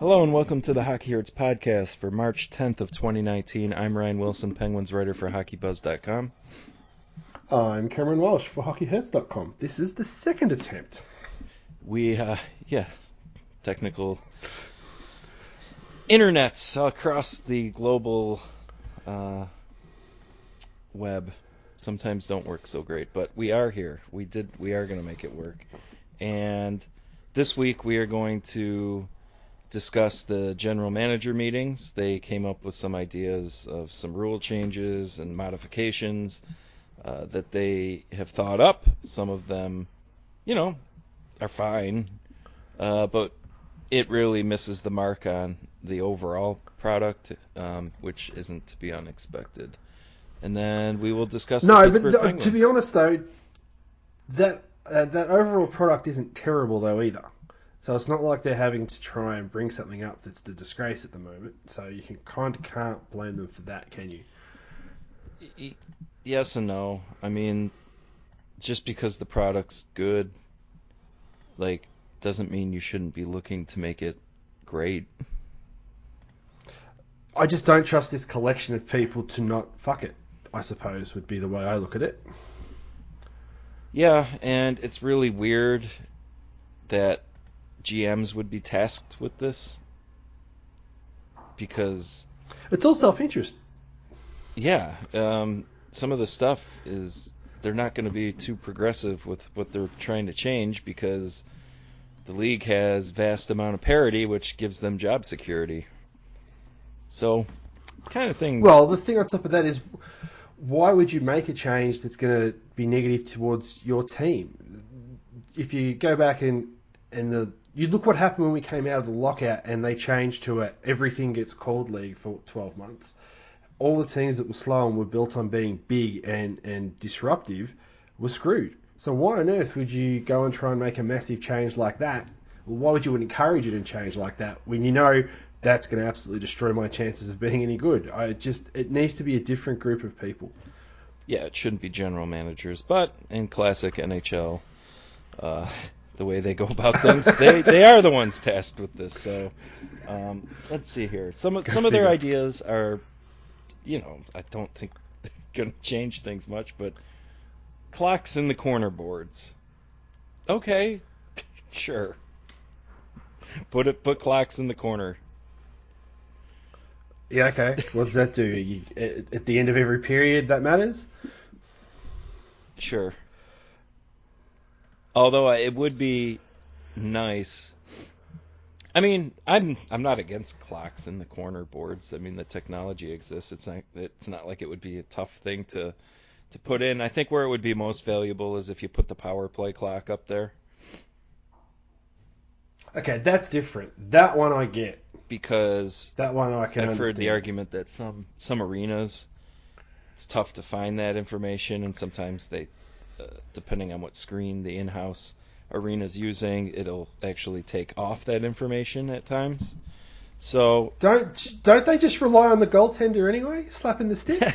Hello and welcome to the Hockey Hurts podcast for March 10th of 2019. I'm Ryan Wilson, Penguins writer for HockeyBuzz.com. I'm Cameron Walsh for HockeyHurts.com. This is the second attempt. We, uh, yeah, technical internets across the global uh, web sometimes don't work so great, but we are here. We did. We are going to make it work. And this week we are going to discuss the general manager meetings. They came up with some ideas of some rule changes and modifications uh, that they have thought up. Some of them, you know, are fine, uh, but it really misses the mark on the overall product, um, which isn't to be unexpected. And then we will discuss. No, but th- to be honest though, that uh, that overall product isn't terrible though either. So it's not like they're having to try and bring something up that's a disgrace at the moment. So you can kind of can't blame them for that, can you? Yes and no. I mean, just because the product's good, like, doesn't mean you shouldn't be looking to make it great. I just don't trust this collection of people to not fuck it. I suppose would be the way I look at it. Yeah, and it's really weird that GMs would be tasked with this because, It's all self-interest. yeah, um, some of the stuff is they're not going to be too progressive with what they're trying to change because the league has vast amount of parity, which gives them job security. So, kind of thing. Well, the thing on top of that is, why would you make a change that's going to be negative towards your team? If you go back and and the you look what happened when we came out of the lockout and they changed to a everything gets called league for 12 months. All the teams that were slow and were built on being big and and disruptive were screwed. So why on earth would you go and try and make a massive change like that? Why would you encourage it and change like that when you know that's going to absolutely destroy my chances of being any good? I just it needs to be a different group of people. yeah, it shouldn't be general managers, but in classic NHL, uh, the way they go about things, they they are the ones tasked with this. So, um, let's see here. Some of some of their ideas are, you know, I don't think they're going to change things much, but clocks in the corner boards. Okay, sure. Put it put clocks in the corner. Yeah, okay. What does that do? You, at, at the end of every period, that matters. Sure. Although uh, it would be nice. I mean, I'm I'm not against clocks in the corner boards. I mean, the technology exists. It's not it's not like it would be a tough thing to to put in. I think where it would be most valuable is if you put the power play clock up there Okay, that's different. That one I get. because That one I can I've understand. heard the argument that some some arenas it's tough to find that information, and sometimes they, depending on what screen the in-house arena is using, it'll actually take off that information at times. So Don't don't they just rely on the goaltender anyway, slapping the stick?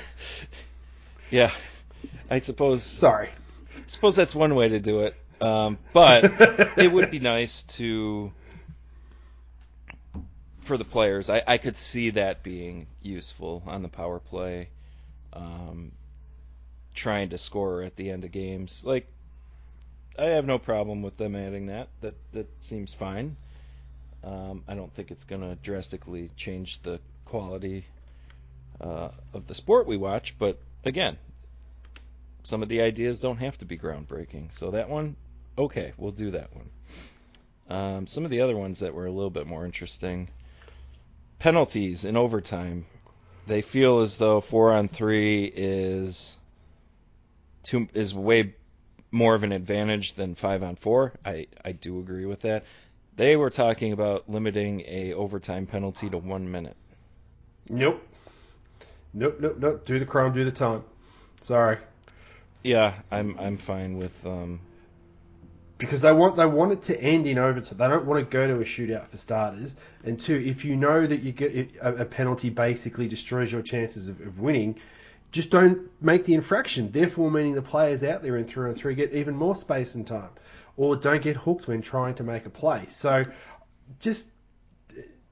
yeah, I suppose Sorry. I suppose that's one way to do it. Um, but it would be nice to for the players. I, I could see that being useful on the power play, um, trying to score at the end of games. Like, I have no problem with them adding that. That that seems fine. Um, I don't think it's going to drastically change the quality uh, of the sport we watch, but again, some of the ideas don't have to be groundbreaking. So that one, okay, we'll do that one. Um, some of the other ones that were a little bit more interesting penalties in overtime. They feel as though four on three is too is way more of an advantage than five on four. I, I do agree with that. They were talking about limiting a overtime penalty to one minute. Nope. Nope, nope, nope. Do the crime, do the time. Sorry. Yeah, I'm I'm fine with um, Because they want they want it to end in overtime. They don't want to go to a shootout for starters. And two, if you know that you get a, a penalty basically destroys your chances of, of winning, just don't make the infraction. Therefore, meaning the players out there in three on three get even more space and time, or don't get hooked when trying to make a play. So, just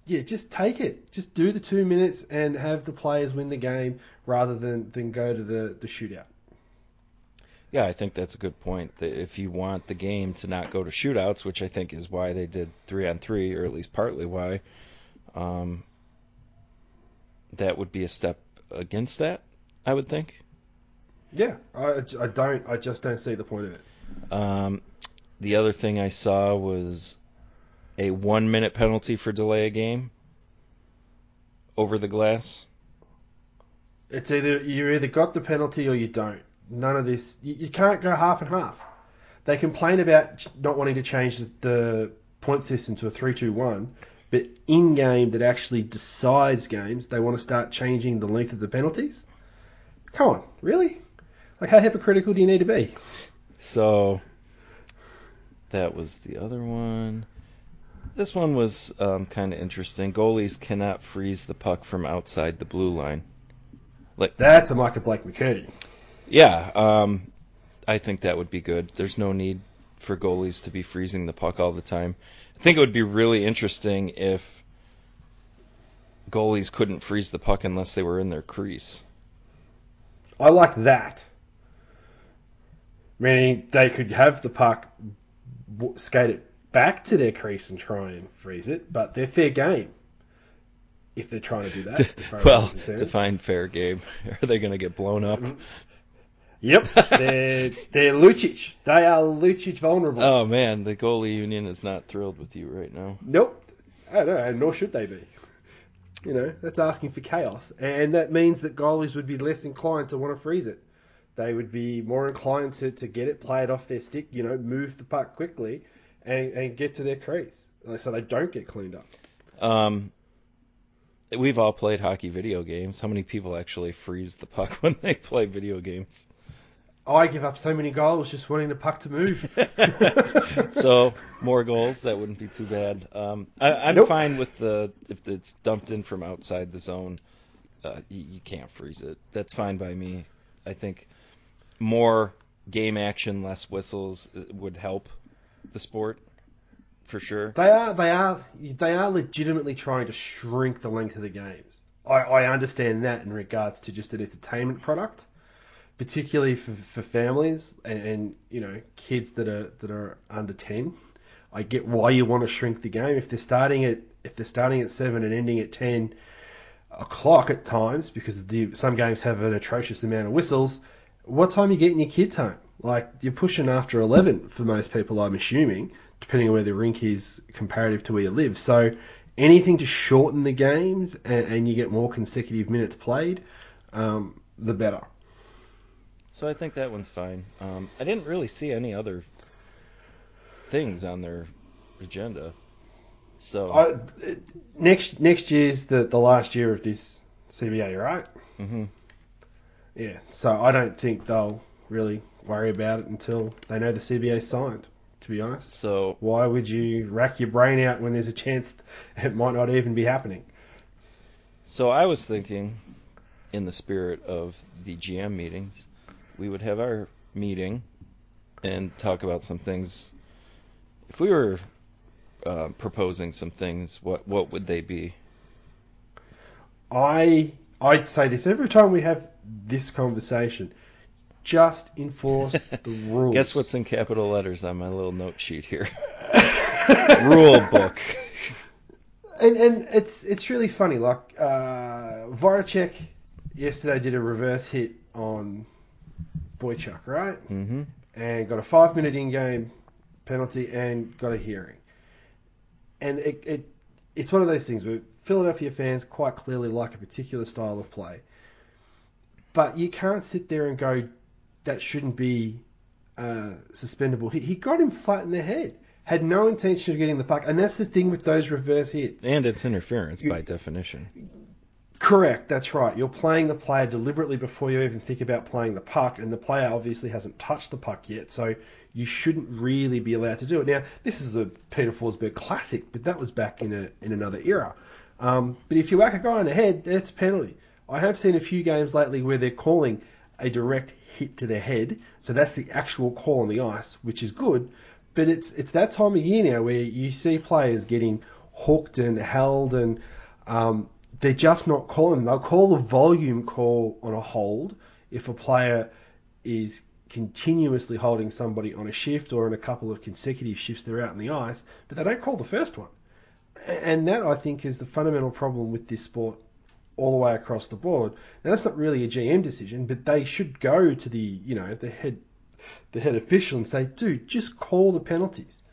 yeah, just take it. Just do the two minutes and have the players win the game rather than, than go to the, the shootout. Yeah, I think that's a good point. That if you want the game to not go to shootouts, which I think is why they did three on three, or at least partly why, um, that would be a step against that. I would think. Yeah, I, I don't. I just don't see the point of it. Um, the other thing I saw was a one minute penalty for delay a game over the glass. It's either you either got the penalty or you don't. None of this. You, you can't go half and half. They complain about not wanting to change the, the point system to a three-two-one, but in game that actually decides games, they want to start changing the length of the penalties. Come on, really? Like, how hypocritical do you need to be? So that was the other one. This one was um, kind of interesting. Goalies cannot freeze the puck from outside the blue line. Like That's a Micah Blake McCurdy. Yeah, um, I think that would be good. There's no need for goalies to be freezing the puck all the time. I think it would be really interesting if goalies couldn't freeze the puck unless they were in their crease. I like that. Meaning they could have the puck skate it back to their crease and try and freeze it, but they're fair game if they're trying to do that. As far well, define fair game. Are they going to get blown up? Mm-hmm. Yep, they're they're Lucic. They are Lucic vulnerable. Oh man, the goalie union is not thrilled with you right now. Nope. I don't know, nor should they be. You know, that's asking for chaos. And that means that goalies would be less inclined to want to freeze it. They would be more inclined to, to get it, play it off their stick, you know, move the puck quickly and, and get to their crease. So they don't get cleaned up. Um, we've all played hockey video games. How many people actually freeze the puck when they play video games? I give up so many goals just wanting the puck to move. so more goals, that wouldn't be too bad. Um, I, I'm Nope. fine with the if it's dumped in from outside the zone. Uh, you, you can't freeze it. That's fine by me. I think more game action, less whistles uh, would help the sport for sure. They are, they are, they are legitimately trying to shrink the length of the games. I, I understand that in regards to just an entertainment product, particularly for, for families and, and you know kids that are that are under ten. I get why you want to shrink the game if they're starting at if they're starting at seven and ending at ten o'clock at times because the, some games have an atrocious amount of whistles. What time are you getting your kids home? Like you're pushing after eleven for most people, I'm assuming, depending on where the rink is comparative to where you live. So anything to shorten the games and, and you get more consecutive minutes played, um, the better. So I think that one's fine. Um, I didn't really see any other things on their agenda. So I, next next year's the, the last year of this CBA, right? mhm. Yeah. So I don't think they'll really worry about it until they know the CBA signed. To be honest, so why would you rack your brain out when there's a chance it might not even be happening? So I was thinking, in the spirit of the GM meetings, we would have our meeting and talk about some things. If we were uh, proposing some things, what what would they be? I I'd say this every time we have this conversation. Just enforce the rules. Guess what's in capital letters on my little note sheet here? Rule book. and and it's it's really funny. Like uh, Voracek yesterday did a reverse hit on Boychuk, right? hmm And got a five minute in game penalty and got a hearing. And it, it it's one of those things where Philadelphia fans quite clearly like a particular style of play, but you can't sit there and go that shouldn't be uh, suspendable. He, he got him flat in the head. Had no intention of getting the puck, and that's the thing with those reverse hits. And it's interference You- by definition. Correct, that's right. You're playing the player deliberately before you even think about playing the puck, and the player obviously hasn't touched the puck yet, so you shouldn't really be allowed to do it. Now, this is a Peter Forsberg classic, but that was back in a in another era. Um, but if you whack a guy in the head, that's a penalty. I have seen a few games lately where they're calling a direct hit to their head, so that's the actual call on the ice, which is good. But it's it's that time of year now where you see players getting hooked and held, and um, they're just not calling. Them. They'll call the volume call on a hold if a player is continuously holding somebody on a shift or in a couple of consecutive shifts they're out in the ice, but they don't call the first one. And that I think is the fundamental problem with this sport all the way across the board. Now that's not really a GM decision, but they should go to the you know the head the head official and say, dude, just call the penalties.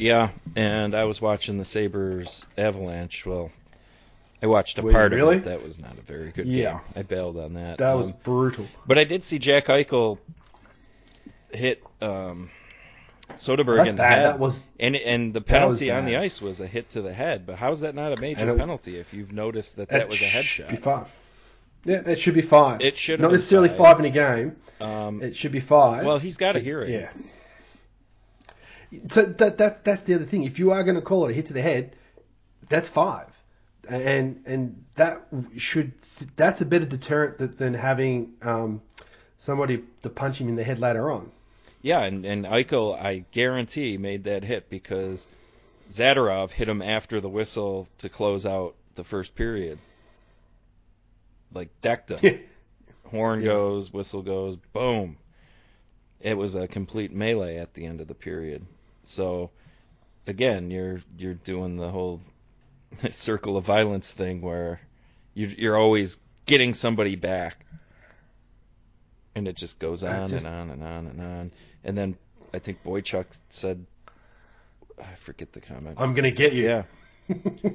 Yeah, and I was watching the Sabres Avalanche. Well, I watched a you part really? of it. That was not a very good Yeah. game. I bailed on that. That was Um, brutal. but I did see Jack Eichel hit um, Soderberg That's in the bad. head. That was and and the was penalty on the ice was a hit to the head. But how's that not a major it- penalty if you've noticed that that was a should headshot? Be five. Yeah, it should be five. It should not been necessarily five. five in a game. Um, It should be five. well, he's got to hear it. Yeah. So that that that's the other thing. If you are going to call it a hit to the head, that's five, and and that should that's a better deterrent th- than having um, somebody to punch him in the head later on. Yeah, and, and Eichel, I guarantee, made that hit because Zadorov hit him after the whistle to close out the first period. Like decked him. Horn Yeah. goes, whistle goes, boom. It was a complete melee at the end of the period. So again, you're you're doing the whole circle of violence thing where you're, you're always getting somebody back. And it just goes on just- and on and on and on. And then I think Boychuk said I forget the comment. I'm going to get you. yeah.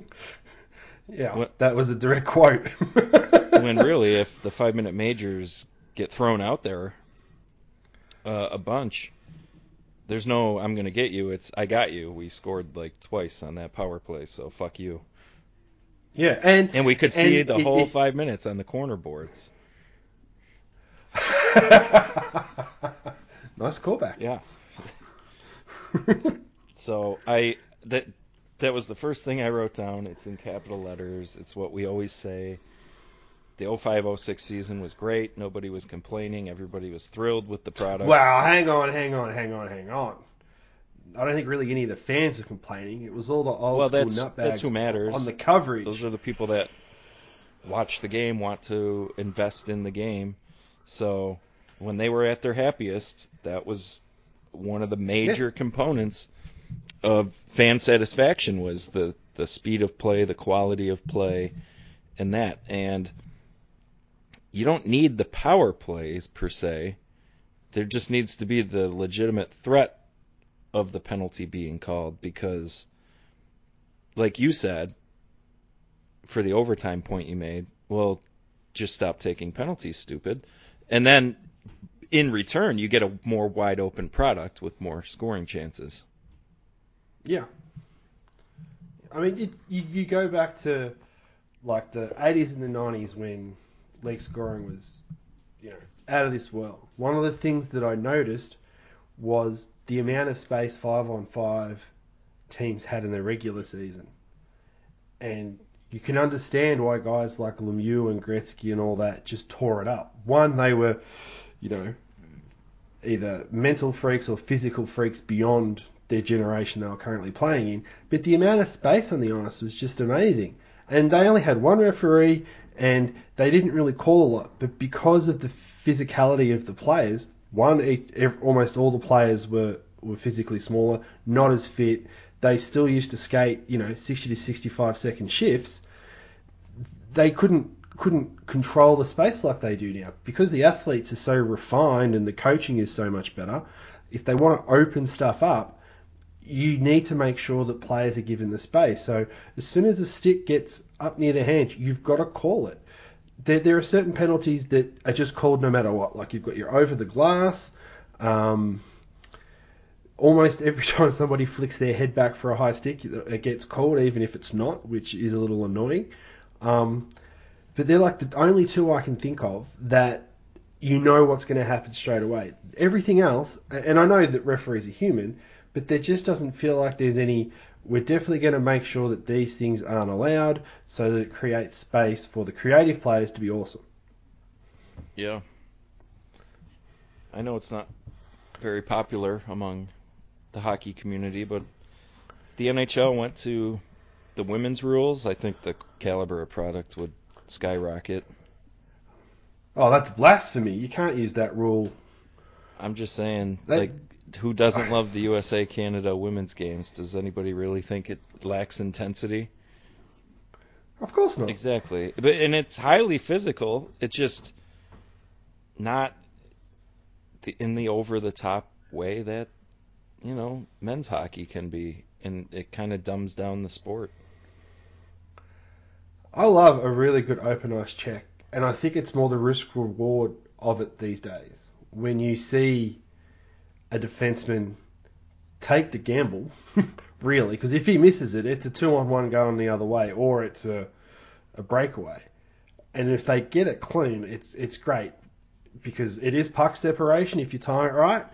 yeah. What- That was a direct quote. when really, if the five minute majors get thrown out there uh, a bunch, there's no I'm gonna get you. It's I got you. We scored like twice on that power play, so fuck you. yeah, and And we could see the it- whole it- five minutes on the corner boards. nice callback. Yeah. So I that that was the first thing I wrote down. It's in capital letters. It's what we always say. The 0506 season was great. Nobody was complaining. Everybody was thrilled with the product. Wow, hang on, hang on, hang on, hang on. I don't think really any of the fans were complaining. It was all the old Well, school that's- nutbags that's who matters. on the coverage. Those are the people that watch the game, want to invest in the game. So when they were at their happiest, that was one of the major components of fan satisfaction was the the speed of play, the quality of play, and that. And you don't need the power plays per se. There just needs to be the legitimate threat of the penalty being called because like you said, for the overtime point you made, well, just stop taking penalties, stupid. And then in return, you get a more wide open product with more scoring chances. Yeah. I mean, it, you, you go back to like the 80s and the 90s when league scoring was, you know, out of this world. One of the things that I noticed was the amount of space five on five teams had in the regular season. And you can understand why guys like Lemieux and Gretzky and all that just tore it up. One, they were, you know, either mental freaks or physical freaks beyond their generation they were currently playing in. But the amount of space on the ice was just amazing. And they only had one referee and they didn't really call a lot. But because of the physicality of the players, one, almost all the players were, were physically smaller, not as fit. They still used to skate, you know, 60 to 65 second shifts. They couldn't couldn't control the space like they do now because the athletes are so refined and the coaching is so much better. If they want to open stuff up, you need to make sure that players are given the space. So as soon as a stick gets up near their hand, you've got to call it. There, there are certain penalties that are just called no matter what. Like you've got your over the glass. Um, almost every time somebody flicks their head back for a high stick, it gets called, even if it's not, which is a little annoying. Um, but they're like the only two I can think of that you know what's going to happen straight away. Everything else, and I know that referees are human, but there just doesn't feel like there's any. We're definitely going to make sure that these things aren't allowed, so that it creates space for the creative players to be awesome. Yeah. I know it's not very popular among the hockey community, but the NHL went to the women's rules, I think the caliber of product would skyrocket. Oh, that's blasphemy. You can't use that rule. I'm just saying, That- like, who doesn't love the USA Canada women's games? Does anybody really think it lacks intensity? Of course not. Exactly. But and it's highly physical. It's just not the, in the over the top way that you know men's hockey can be, and it kind of dumbs down the sport. I love a really good open ice check, and I think it's more the risk reward of it these days. When you see a defenseman take the gamble, really, because if he misses it, it's a two on one going the other way, or it's a, a breakaway. And if they get it clean, it's it's great because it is puck separation if you time it right,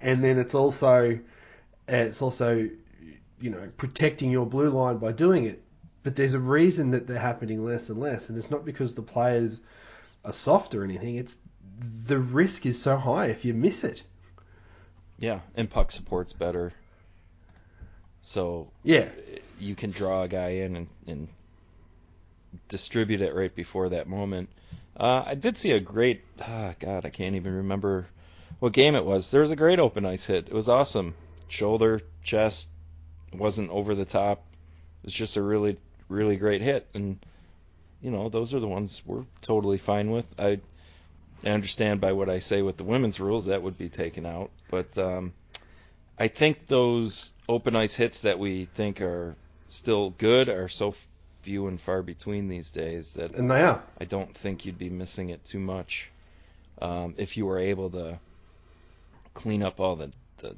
and then it's also it's also you know protecting your blue line by doing it but there's a reason that they're happening less and less, and it's not because the players are soft or anything. It's the risk is so high if you miss it. Yeah, and puck support's better, so Yeah, you can draw a guy in and, and distribute it right before that moment. Uh, I did see a great, ah, God, I can't even remember what game it was. There was a great open ice hit. It was awesome. Shoulder, chest, wasn't over the top. It was just a really, really great hit. And, you know, those are the ones we're totally fine with. I, I understand by what I say with the women's rules that would be taken out. But um, I think those open ice hits that we think are still good are so few and far between these days that and they are. I don't think you'd be missing it too much um, if you were able to clean up all the, the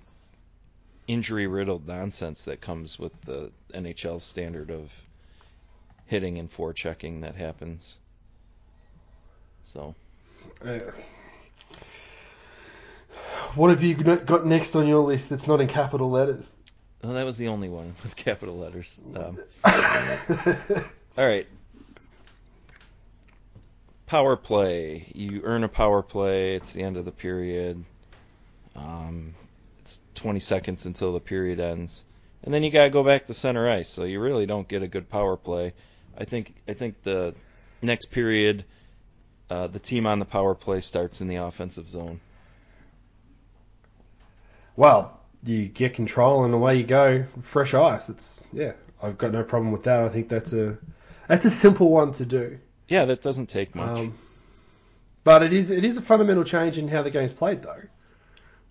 injury riddled nonsense that comes with the NHL standard of hitting and forechecking that happens. So what have you got next on your list that's not in capital letters? that was the only one with capital letters. Um, all right. Power play. You earn a power play. It's the end of the period. Um, it's 20 seconds until the period ends, and then you gotta go back to center ice. So you really don't get a good power play. I think. I think the next period, uh, the team on the power play starts in the offensive zone. well, you get control and away you go, fresh ice. It's yeah, I've got no problem with that. I think that's a that's a simple one to do. Yeah, that doesn't take much. Um, but it is it is a fundamental change in how the game's played, though.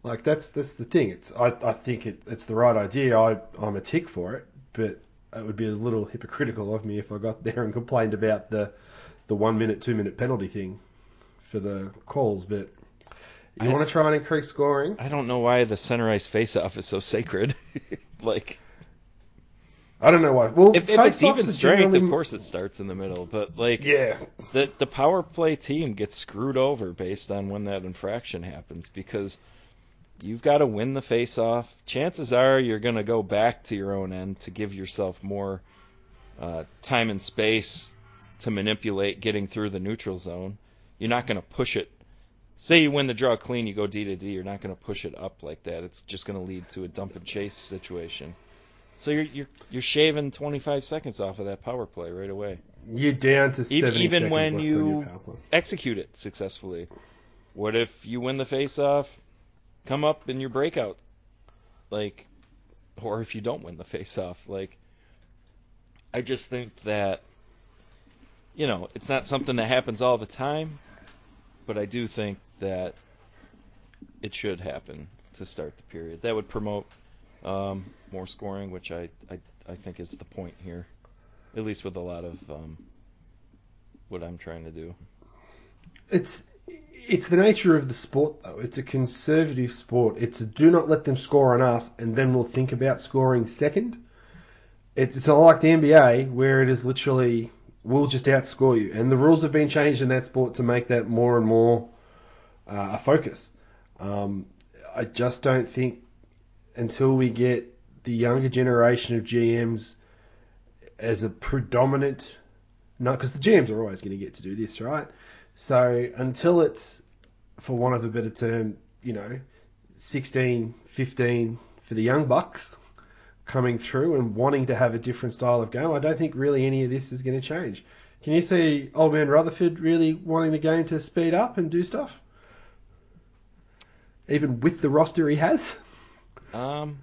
Like that's that's the thing. It's I, I think it, it's the right idea. I I'm a tick for it, but it would be a little hypocritical of me if I got there and complained about the the one minute, two minute penalty thing for the calls. But you I- want to try and increase scoring? I don't know why the center ice face-off is so sacred. like, I don't know why. Well, if, if it's even strength, generally- of course it starts in the middle. But like, Yeah, the the power play team gets screwed over based on when that infraction happens because you've got to win the face-off. Chances are you're going to go back to your own end to give yourself more uh, time and space to manipulate getting through the neutral zone. You're not going to push it. Say you win the draw clean, you go D to D. You're not going to push it up like that. It's just going to lead to a dump and chase situation. So you're you're you're shaving 25 seconds off of that power play right away. you're down to E- 70 even seconds when you- execute it successfully. What if you win the face off, come up in your breakout? Like or if you don't win the face off, like I just think that you know, it's not something that happens all the time, but I do think that it should happen to start the period. That would promote um, more scoring, which I, I I think is the point here, at least with a lot of um, what I'm trying to do. It's it's the nature of the sport, though. It's a conservative sport. It's do not let them score on us, and then we'll think about scoring second. It's, it's not like the NBA where it is literally we'll just outscore you, and the rules have been changed in that sport to make that more and more uh, a focus. Um, I just don't think until we get the younger generation of GMs as a predominant, not because the GMs are always going to get to do this, right? So until it's, for want of a better term, you know, 16, 15 for the young bucks, coming through and wanting to have a different style of game, I don't think really any of this is going to change. Can you see old man Rutherford really wanting the game to speed up and do stuff? Even with the roster he has? Um,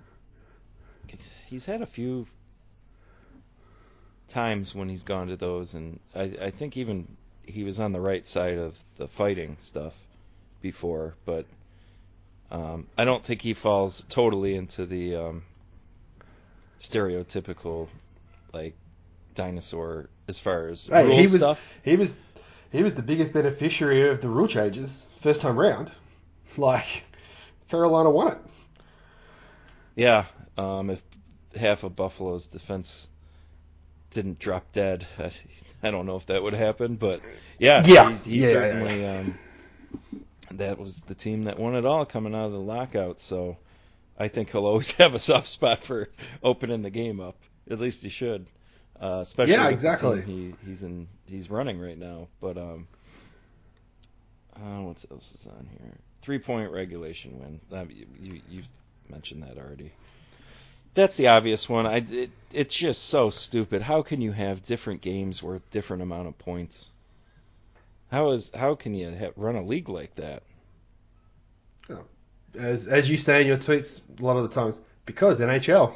he's had a few times when he's gone to those, and I, I think even he was on the right side of the fighting stuff before, but um, I don't think he falls totally into the um, stereotypical like dinosaur as far as Hey, he was stuff. he was he was the biggest beneficiary of the rule changes first time round. Like Carolina won it. Yeah, um, if half of Buffalo's defense didn't drop dead, I, I don't know if that would happen, but yeah, Yeah. he, he Yeah, yeah, certainly um, that was the team that won it all coming out of the lockout. So I think he'll always have a soft spot for opening the game up. At least he should, uh, especially Yeah, exactly. he, he's in he's running right now. But um, uh, what else is on here? Three point regulation win. Uh, you, you you've mentioned that already. That's the obvious one. I it, it's just so stupid. How can you have different games worth different amount of points? How is how can you ha- run a league like that? As as you say in your tweets a lot of the times, because NHL.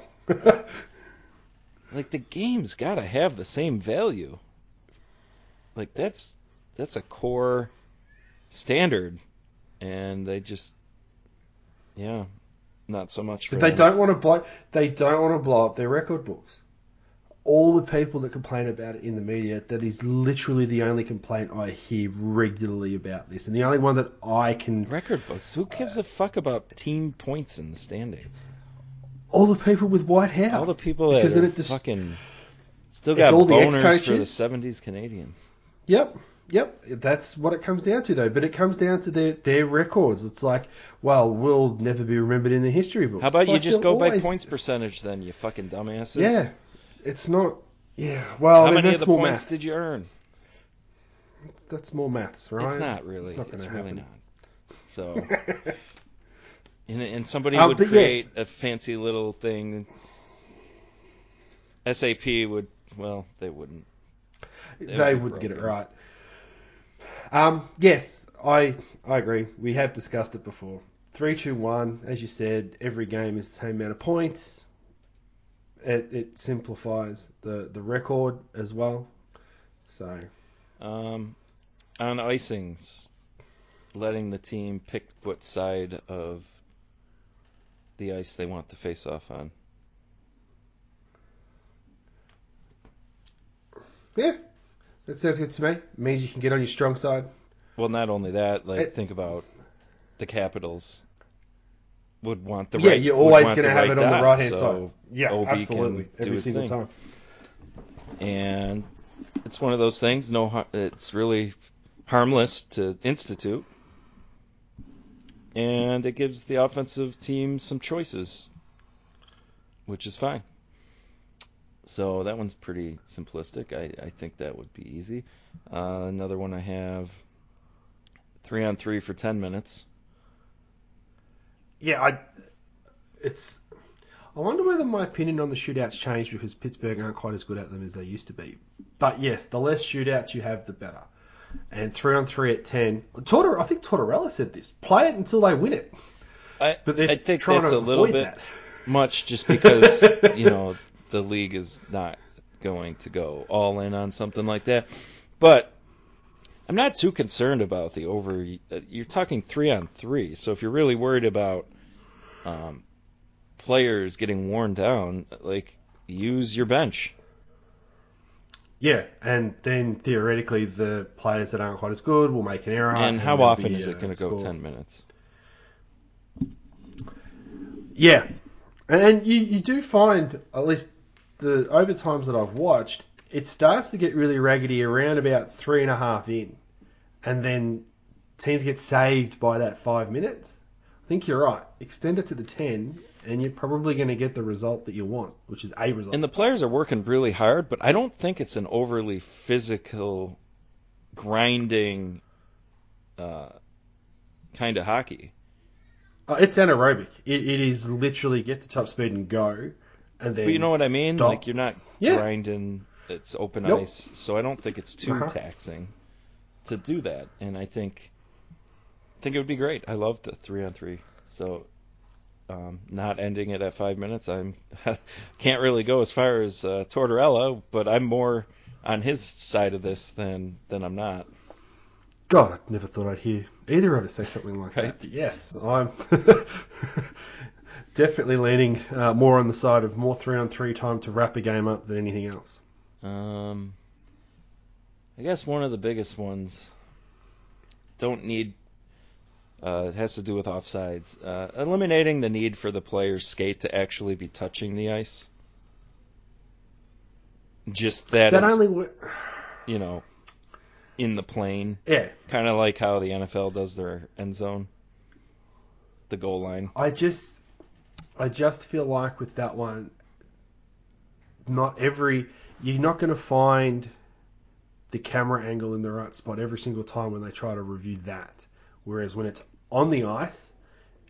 Like the game's got to have the same value. Like that's that's a core standard, and they just yeah, not so much. For But they don't want to blow. They don't want to blow up their record books. All the people that complain about it in the media, that is literally the only complaint I hear regularly about this, and the only one that I can. record books. Who gives a fuck about team points in the standings? All the people with white hair. All the people that Because then it just- fucking still got all the boners for the ex-coaches. '70s Canadiens. Yep, yep. That's what it comes down to, though. But it comes down to their their records. It's like, well, we'll never be remembered in the history books. How about It's you like just go by points percentage then, you fucking dumbasses? Yeah, it's not. Yeah, well, How then many of that's the more points maths. did you earn? That's more maths, right? It's not really. It's not going to really happen. not. So, and, and somebody Um, would create yes. a fancy little thing. SAP would, well, they wouldn't. they would be would get it right. Um, yes, I I agree. We have discussed it before. Three, two, one. As you said, every game is the same amount of points. It it simplifies the the record as well. So Um, on icings, letting the team pick what side of the ice they want to face off on. yeah, that sounds good to me. It means you can get on your strong side. Well, not only that, like It- think about the Capitals would want the yeah, right. you're always going to have right it on the right hand so side. Yeah, OV absolutely, every single thing. time. and it's one of those things. No, it's really harmless to institute, and it gives the offensive team some choices, which is fine. So that one's pretty simplistic. I, I think that would be easy. Uh, another one I have three on three for ten minutes. Yeah, I. It's. I wonder whether my opinion on the shootouts changed because Pittsburgh aren't quite as good at them as they used to be. But yes, the less shootouts you have, the better. And three on three at ten. Tortor, I think Tortorella said this: play it until they win it. I, But they're I think trying that's to a little bit that. much just because you know the league is not going to go all in on something like that. But I'm not too concerned about the over. You're talking three on three, so if you're really worried about um, players getting worn down, like use your bench. Yeah, and then theoretically, the players that aren't quite as good will make an error. and how often be is it going to go score. ten minutes? Yeah, and you, you do find at least the overtimes that I've watched, it starts to get really raggedy around about three and a half in, and then teams get saved by that five minutes. I think you're right. Extend it to the ten, and you're probably going to get the result that you want, which is a result. And the players are working really hard, but I don't think it's an overly physical, grinding uh, kind of hockey. Uh, it's anaerobic. It, it is literally get to top speed and go, and then But you know what I mean? stop. Like you're not Yeah. grinding. It's open Nope. ice, so I don't think it's too Uh-huh. taxing to do that. And I think, I think it would be great. I love the three on three. So, um, not ending it at five minutes. I'm can't really go as far as uh, Tortorella, but I'm more on his side of this than than I'm not. God, I never thought I'd hear either of us say something like Right. that. Yes, I'm definitely leaning uh, more on the side of more three on three time to wrap a game up than anything else. Um, I guess one of the biggest ones don't need. Uh, it has to do with offsides. Uh, eliminating the need for the player's skate to actually be touching the ice. Just that, That only, wo- you know, in the plane, yeah. kind of like how the NFL does their end zone, the goal line. I just, I just feel like with that one, not every, you're not going to find the camera angle in the right spot every single time when they try to review that. Whereas when it's on the ice,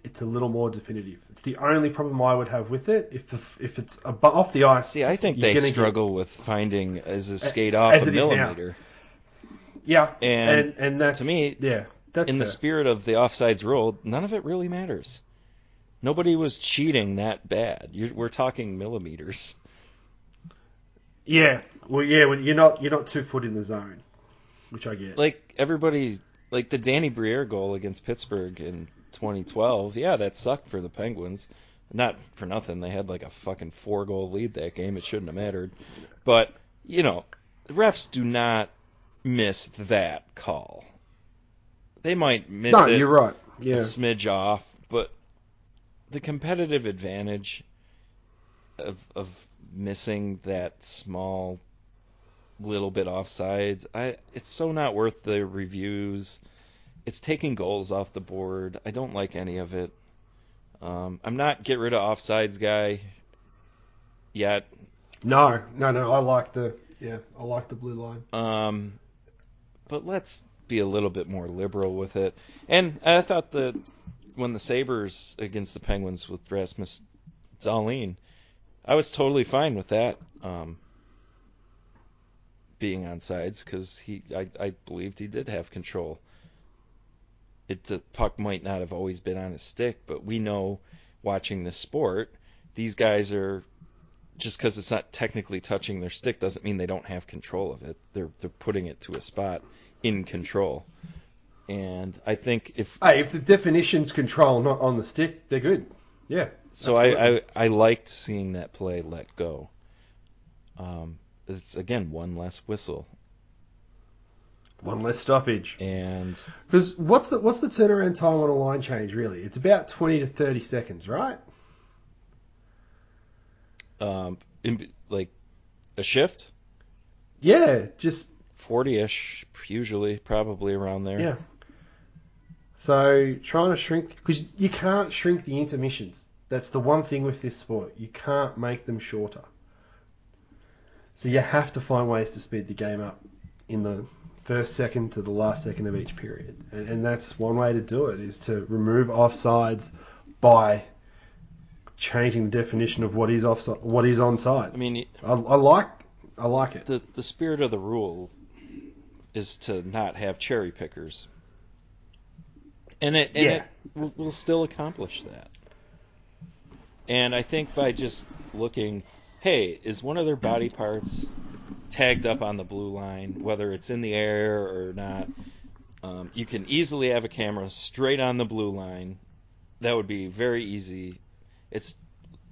it's a little more definitive. It's the only problem I would have with it. If the, if it's abo- off the ice, See, I think they gonna get- struggle with finding is a skate off a it is now. millimeter. yeah, And and and that's to me, yeah, that's in the spirit of the offsides rule, none of it really matters. Nobody was cheating that bad. You're, we're talking millimeters. Yeah. Well, yeah, when you're not you're not two foot in the zone, which I get. Like everybody, like the Danny Briere goal against Pittsburgh in 2012. Yeah, that sucked for the Penguins. Not for nothing. They had like a fucking four goal lead that game. It shouldn't have mattered. But you know, refs do not miss that call. They might miss no, it. you're right. Yeah, a smidge off, but the competitive advantage of of missing that small little bit offsides, I it's so not worth the reviews. It's taking goals off the board. I don't like any of it. Um, I'm not get rid of offsides guy yet. no, no, no. I like the yeah, I like the blue line. Um, but let's be a little bit more liberal with it. And I thought that when the Sabres against the Penguins with Rasmus Dahlin, I was totally fine with that um, being on sides because he, I, I believed he did have control. It the puck might not have always been on his stick, but we know watching this sport, these guys are just because it's not technically touching their stick doesn't mean they don't have control of it. They're they're putting it to a spot in control. And I think if Hey, if the definition's control, not on the stick, they're good. Yeah. So. I, I I liked seeing that play let go. Um, it's again one less whistle, one less stoppage. and Because what's the what's the turnaround time on a line change? Really, it's about twenty to thirty seconds, right? um, in, like a shift, Yeah, just forty-ish usually, probably around there. yeah. So trying to shrink because you can't shrink the intermissions. That's the one thing with this sport. You can't make them shorter. So you have to find ways to speed the game up in the first second to the last second of each period, and, and that's one way to do it is to remove offsides by changing the definition of what is offside, what is onside. I mean, I, I like I like it. the the spirit of the rule is to not have cherry pickers, and it and Yeah. it will, will still accomplish that. And I think by just looking, hey, is one of their body parts tagged up on the blue line, whether it's in the air or not? Um, you can easily have a camera straight on the blue line. That would be very easy. It's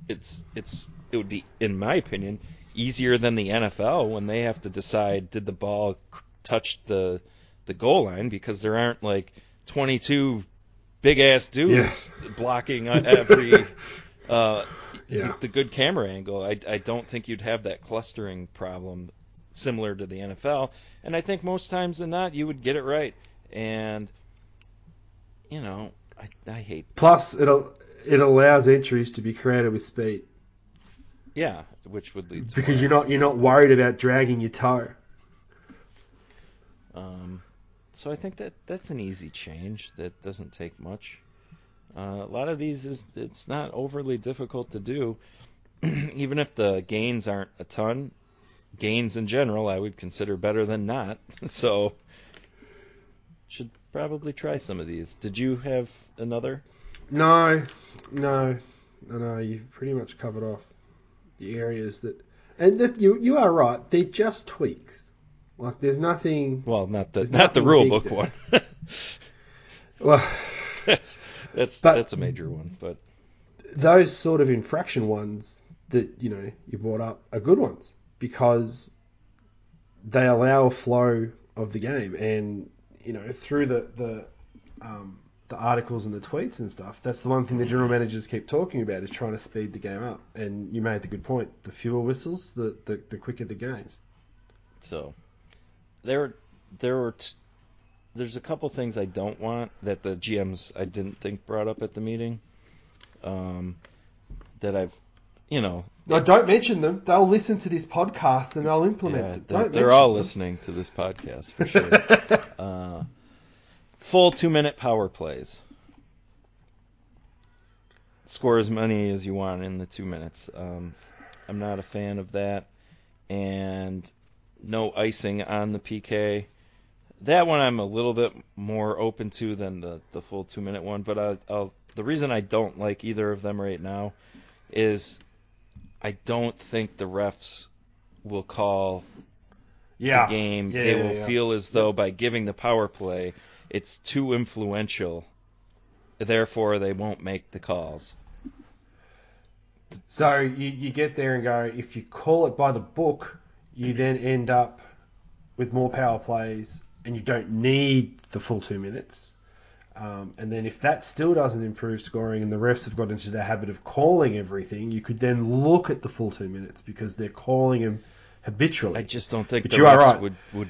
it's it's it would be, in my opinion, easier than the NFL when they have to decide did the ball touch the the goal line because there aren't like 22 big ass dudes blocking uh, every uh, Yeah. the, good camera angle. I, I don't think you'd have that clustering problem similar to the NFL, and I think most times than not you would get it right. And you know, I, I hate Plus, it it allows entries to be created with speed yeah, which would lead to because you're not you're not worried about dragging your toe. Um, so I think that that's an easy change that doesn't take much. Uh, a lot of these is it's not overly difficult to do, even if the gains aren't a ton, gains in general I would consider better than not. So should probably try some of these. Did you have another? No, no, no, no. You've pretty much covered off the areas that, and that you you are right. They're just tweaks. Like there's nothing. Well, not the not the rule book there. one. Well, that's that's But- that's a major one, but those sort of infraction ones that you know you brought up are good ones because they allow a flow of the game, and you know through the the um, the articles and the tweets and stuff. That's the one thing the general managers keep talking about is trying to speed the game up. And you made the good point: the fewer whistles, the the, the quicker the games. So there there were t- there's a couple things I don't want that the GMs I didn't think brought up at the meeting. Um, that I've you know No, don't mention them. They'll listen to this podcast and they'll implement yeah, them. they're, they're all them. listening to this podcast for sure. uh, full two minute power plays. Score as many as you want in the two minutes. Um, I'm not a fan of that. And no icing on the PK. That one I'm a little bit more open to than the, the full two minute one. But I, I'll, the reason I don't like either of them right now is I don't think the refs will call yeah. the game. Yeah, they yeah, will feel as though by giving the power play, it's too influential. Therefore, they won't make the calls. So you, you get there and go, if you call it by the book, you then end up with more power plays and you don't need the full two minutes. Um, and then if that still doesn't improve scoring and the refs have got into the habit of calling everything, you could then look at the full two minutes because they're calling them habitually. I just don't think But the you are refs right. would, would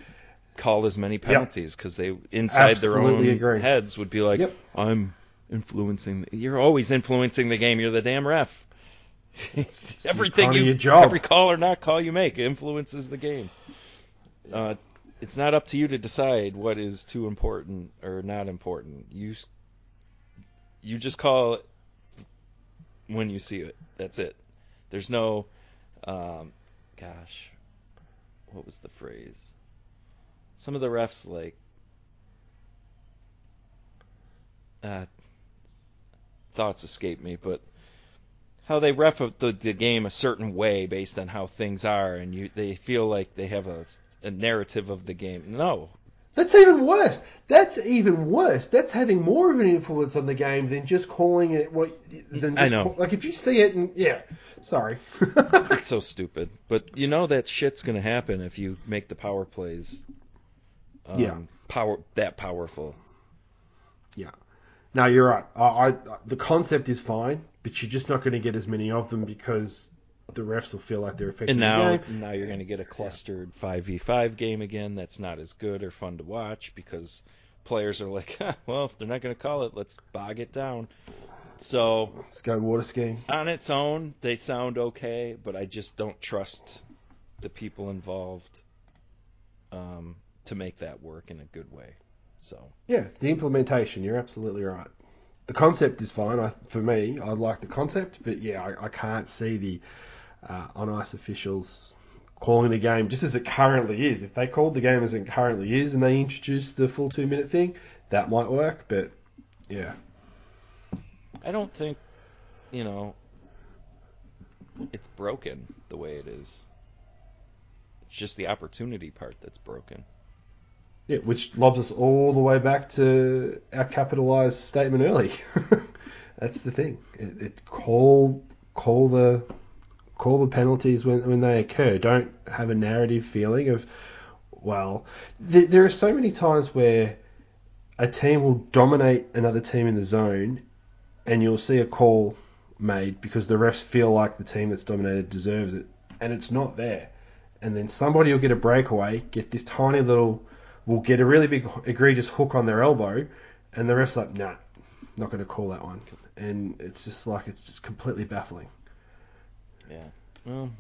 call as many penalties because they inside their own agree. heads would be like, Yep. "I'm influencing." The, you're always influencing the game. You're the damn ref. It's Everything you, every call or not call you make influences the game. Uh, it's not up to you to decide what is too important or not important. You you just call it when you see it. That's it. There's no, um, gosh, what was the phrase? Some of the refs like uh, thoughts escape me, but how they ref the, the game a certain way based on how things are, and you they feel like they have a, a narrative of the game. No, That's even worse. That's even worse. That's having more of an influence on the game than just calling it what. Than I know. call- like if you see it and yeah, sorry. it's so stupid. But you know that shit's gonna happen if you make the power plays. Um, Yeah. Power that powerful. yeah. No, you're right. I, I the concept is fine, but you're just not going to get as many of them because the refs will feel like they're affecting And now, the game. now you're going to get a clustered 5v5 game again that's not as good or fun to watch because players are like, "Huh, well, if they're not going to call it, let's bog it down. So, Let's go water skiing. on its own, they sound okay, but I just don't trust the people involved um, to make that work in a good way. So, Yeah, the implementation. You're absolutely right. The concept is fine. I, for me, I like the concept, but yeah, I, I can't see the uh, on ice officials calling the game just as it currently is. If they called the game as it currently is and they introduced the full two minute thing, that might work. But yeah, I don't think, you know, it's broken the way it is. It's just the opportunity part that's broken. yeah, which lobs us all the way back to our capitalized statement early. That's the thing. It, it call call the call the penalties when when they occur. Don't have a narrative feeling of well. Th- there are so many times where a team will dominate another team in the zone, and you'll see a call made because the refs feel like the team that's dominated deserves it, and it's not there. And then somebody will get a breakaway, get this tiny little, will get a really big egregious hook on their elbow, and the refs like, nah, not going to call that one. And it's just like it's just completely baffling. Yeah. Well,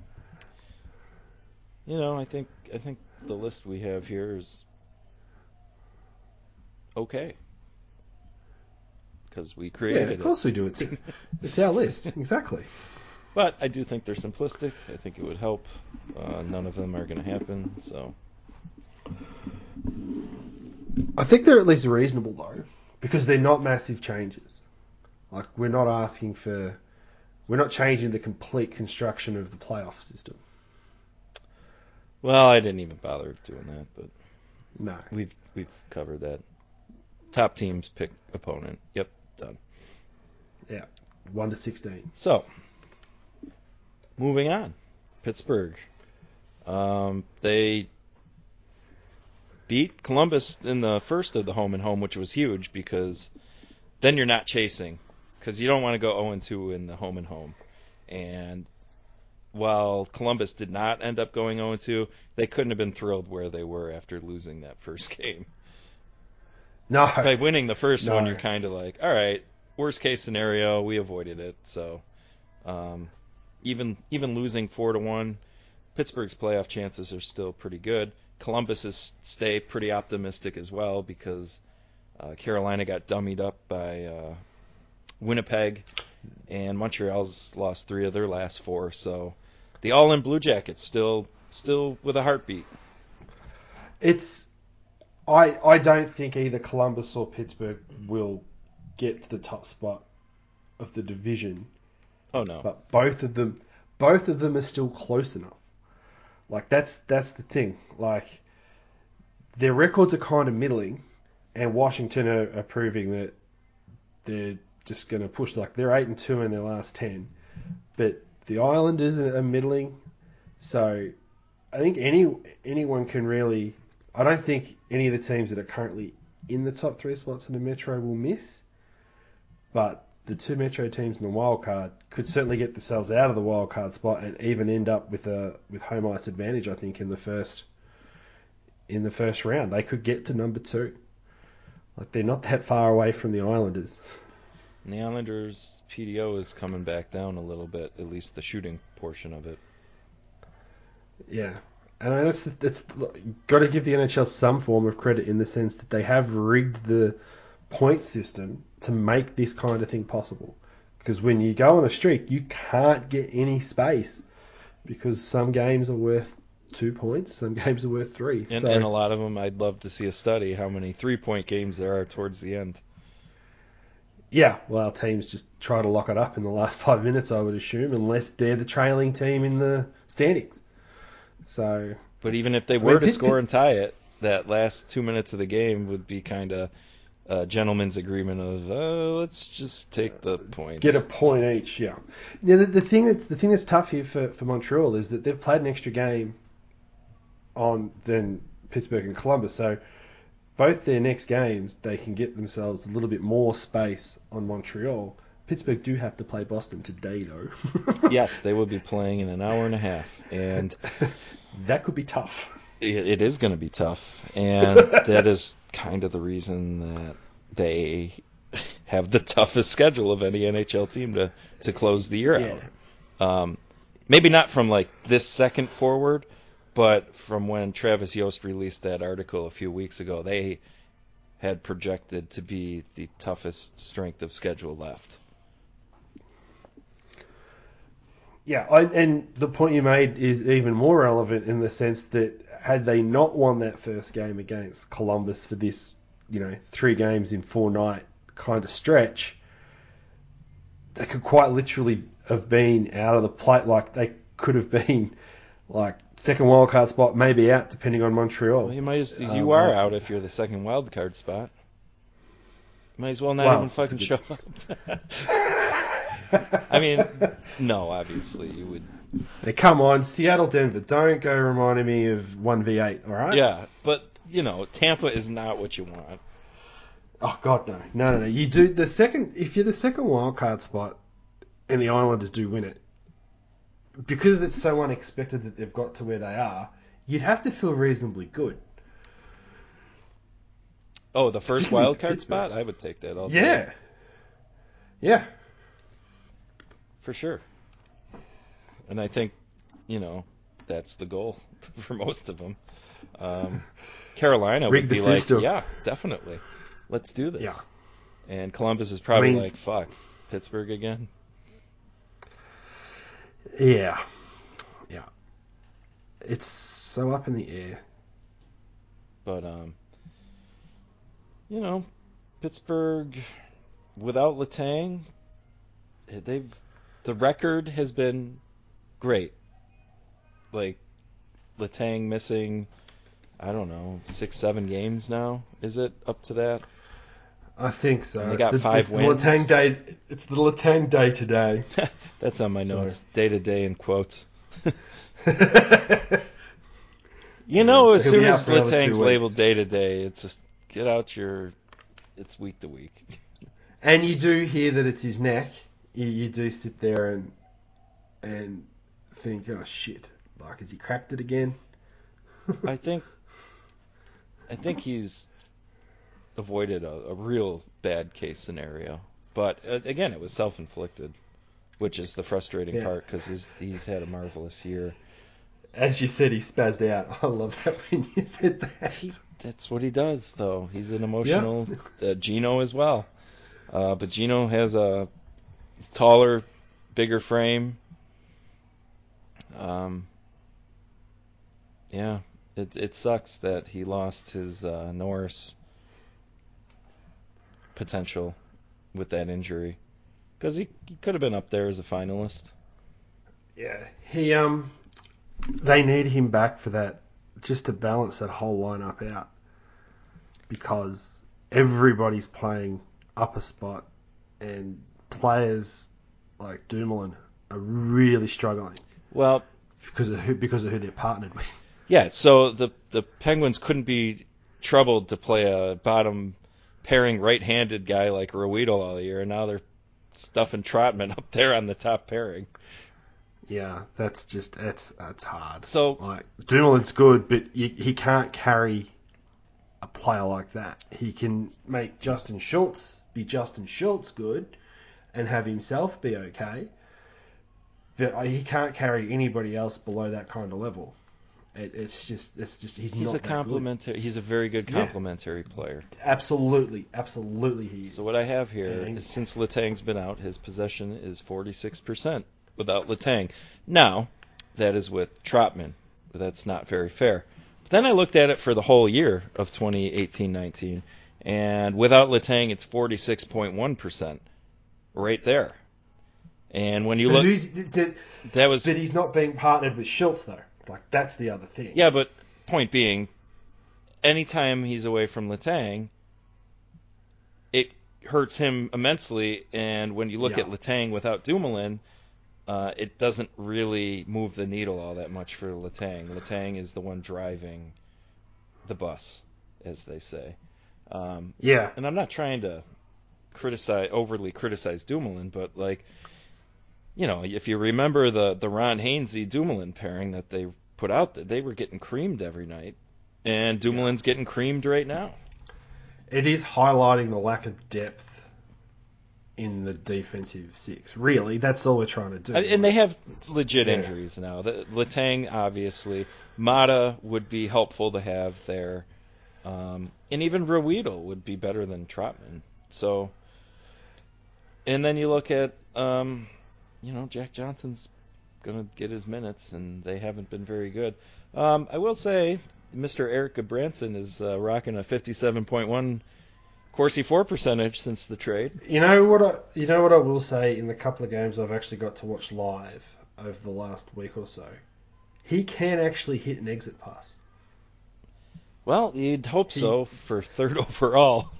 you know, I think I think the list we have here is okay because we created Yeah, created of course we do. It's it's our list exactly. But I do think they're simplistic. I think it would help. Uh, none of them are going to happen. So I think they're at least reasonable though, because they're not massive changes. Like we're not asking for, we're not changing the complete construction of the playoff system. well, I didn't even bother doing that, but No. we've we've covered that. Top teams pick opponent. Yep, done. Yeah. One to sixteen. So, moving on, Pittsburgh. Um, they beat Columbus in the first of the home and home, which was huge because then you're not chasing because you don't want to go 0 2 in the home and home. And while Columbus did not end up going 0 2, they couldn't have been thrilled where they were after losing that first game. No. By winning the first one, you're kind of like, all right, worst case scenario, we avoided it. So, um, even even losing four to one, Pittsburgh's playoff chances are still pretty good. Columbus's stay pretty optimistic as well because uh, Carolina got dummied up by uh, Winnipeg, and Montreal's lost three of their last four. So, the all-in Blue Jackets still still with a heartbeat. It's I I don't think either Columbus or Pittsburgh will get to the top spot of the division, Oh no, but both of them both of them are still close enough. Like that's that's the thing. Like their records are kind of middling, and Washington are, are proving that they're just going to push. Like they're eight and two in their last ten, but the Islanders are, middling. So I think any anyone can really. I don't think any of the teams that are currently in the top three spots in the Metro will miss, but the two Metro teams in the wild card could certainly get themselves out of the wild card spot and even end up with a with home ice advantage. I think in the first in the first round they could get to number two. Like they're not that far away from the Islanders. And the Islanders' PDO is coming back down a little bit, at least the shooting portion of it. Yeah. And I mean, that's that's got to give the NHL some form of credit in the sense that they have rigged the point system to make this kind of thing possible. Because when you go on a streak, you can't get any space because some games are worth two points, some games are worth three. And, so and a lot of them, I'd love to see a study how many three-point games there are towards the end. Yeah, well, our teams just try to lock it up in the last five minutes, I would assume, unless they're the trailing team in the standings. So But even if they I were mean, to Pitt- score and tie it, that last two minutes of the game would be kind of a gentleman's agreement of, uh, let's just take the points. Get a point each, yeah. Yeah, the, the thing that's the thing that's tough here for, for Montreal is that they've played an extra game on than Pittsburgh and Columbus, so both their next games they can get themselves a little bit more space on Montreal. Pittsburgh do have to play Boston today though. yes, they will be playing in an hour and a half, and that could be tough. it, it is going to be tough, and that is kind of the reason that they have the toughest schedule of any NHL team to to close the year Yeah. out. Um, maybe not from like this second forward, but from when Travis Yost released that article a few weeks ago, they had projected to be the toughest strength of schedule left. Yeah, I, and the point you made is even more relevant in the sense that had they not won that first game against Columbus for this, you know, three games in four night kind of stretch, they could quite literally have been out of the plate. Like they could have been like second wild card spot, may be out depending on Montreal. Well, you might as, you Um, are out if you're the second wild card spot. Might as well not Well, even fucking show up. I mean, no, obviously you would. Hey, come on, Seattle, Denver, don't go reminding me of one v eight. All right. Yeah, but you know, Tampa is not what you want. Oh God, no, no, no, no. You do the second if you're the second wild card spot, and the Islanders do win it, because it's so unexpected that they've got to where they are. You'd have to feel reasonably good. Oh, the first wild card Pittsburgh. spot, I would take that all day. Yeah, yeah. for sure. And I think, you know, that's the goal for most of them. Um, Carolina Rig would be like, system. yeah, definitely, let's do this. Yeah. And Columbus is probably I mean- like, fuck, Pittsburgh again. Yeah, yeah. It's so up in the air. But um, you know, Pittsburgh without Letang, they've the record has been great. Like Letang missing, I don't know, six, seven games now. Is it up to that? I think so. And they It's got the, five it's wins. The Letang day. It's the Letang day today. That's on my Sorry. notes. Day to day in quotes. You know, as soon as out for another Letang's labeled day to day, it's just get out your. It's week to week. and you do hear that it's his neck. You, you do sit there and and think, oh shit, like has he cracked it again? I think. I think he's avoided a, a real bad case scenario, but uh, again, it was self-inflicted, which is the frustrating Yeah. part because he's he's had a marvelous year. As you said, he spazzed out. I love that when you said that. That's what he does, though. He's an emotional. Uh, Gino as well, uh, but Gino has a taller, bigger frame. Um, yeah, it it sucks that he lost his uh, Norris potential with that injury, because he, he could have been up there as a finalist. Yeah, he um, they need him back for that, just to balance that whole lineup out, because everybody's playing upper spot, and players like Dumoulin are really struggling Well, because of who because of who they're partnered with. Yeah, so the the Penguins couldn't be troubled to play a bottom pairing right-handed guy like Ruhwedel all year, and now they're stuffing Trotman up there on the top pairing. Yeah, that's just that's that's hard. So Like Dumoulin's good, but you, he can't carry a player like that. He can make Justin Schultz be Justin Schultz good, and have himself be okay. But he can't carry anybody else below that kind of level. It, it's just it's just he's, he's not a complementary. He's a very good Yeah. complementary player. Absolutely, absolutely he is. So what I have here And- is since Letang's been out, his possession is 46% without Letang. Now, that is with Trotman. That's not very fair. But then I looked at it for the whole year of 2018-19, and without Letang, it's 46.1%, right there. And when you But look, that, that was that he's not being partnered with Schultz though. Like that's the other thing. Yeah, but point being, anytime he's away from Letang, it hurts him immensely. And when you look Yeah. at Letang without Dumoulin, uh, it doesn't really move the needle all that much for Letang. Letang is the one driving the bus, as they say. Um, Yeah. and I'm not trying to criticize overly criticize Dumoulin, but like, you know, if you remember the the Ron Hainsey Dumoulin pairing that they put out there, they were getting creamed every night, and Dumoulin's getting creamed right now. It is highlighting the lack of depth in the defensive six. Really, that's all we're trying to do. I- And they have legit Yeah. injuries now. The, Letang, obviously, Maatta would be helpful to have there, um, and even Ruhwedel would be better than Trotman. So, and then you look at, um, you know, Jack Johnson's gonna get his minutes, and they haven't been very good. Um, I will say, Mr. Erik Gudbranson is uh, rocking a 57.1 Corsi 4 percentage since the trade. You know what? I, you know what I will say. In the couple of games I've actually got to watch live over the last week or so, he can actually hit an exit pass. Well, you'd hope so for third overall,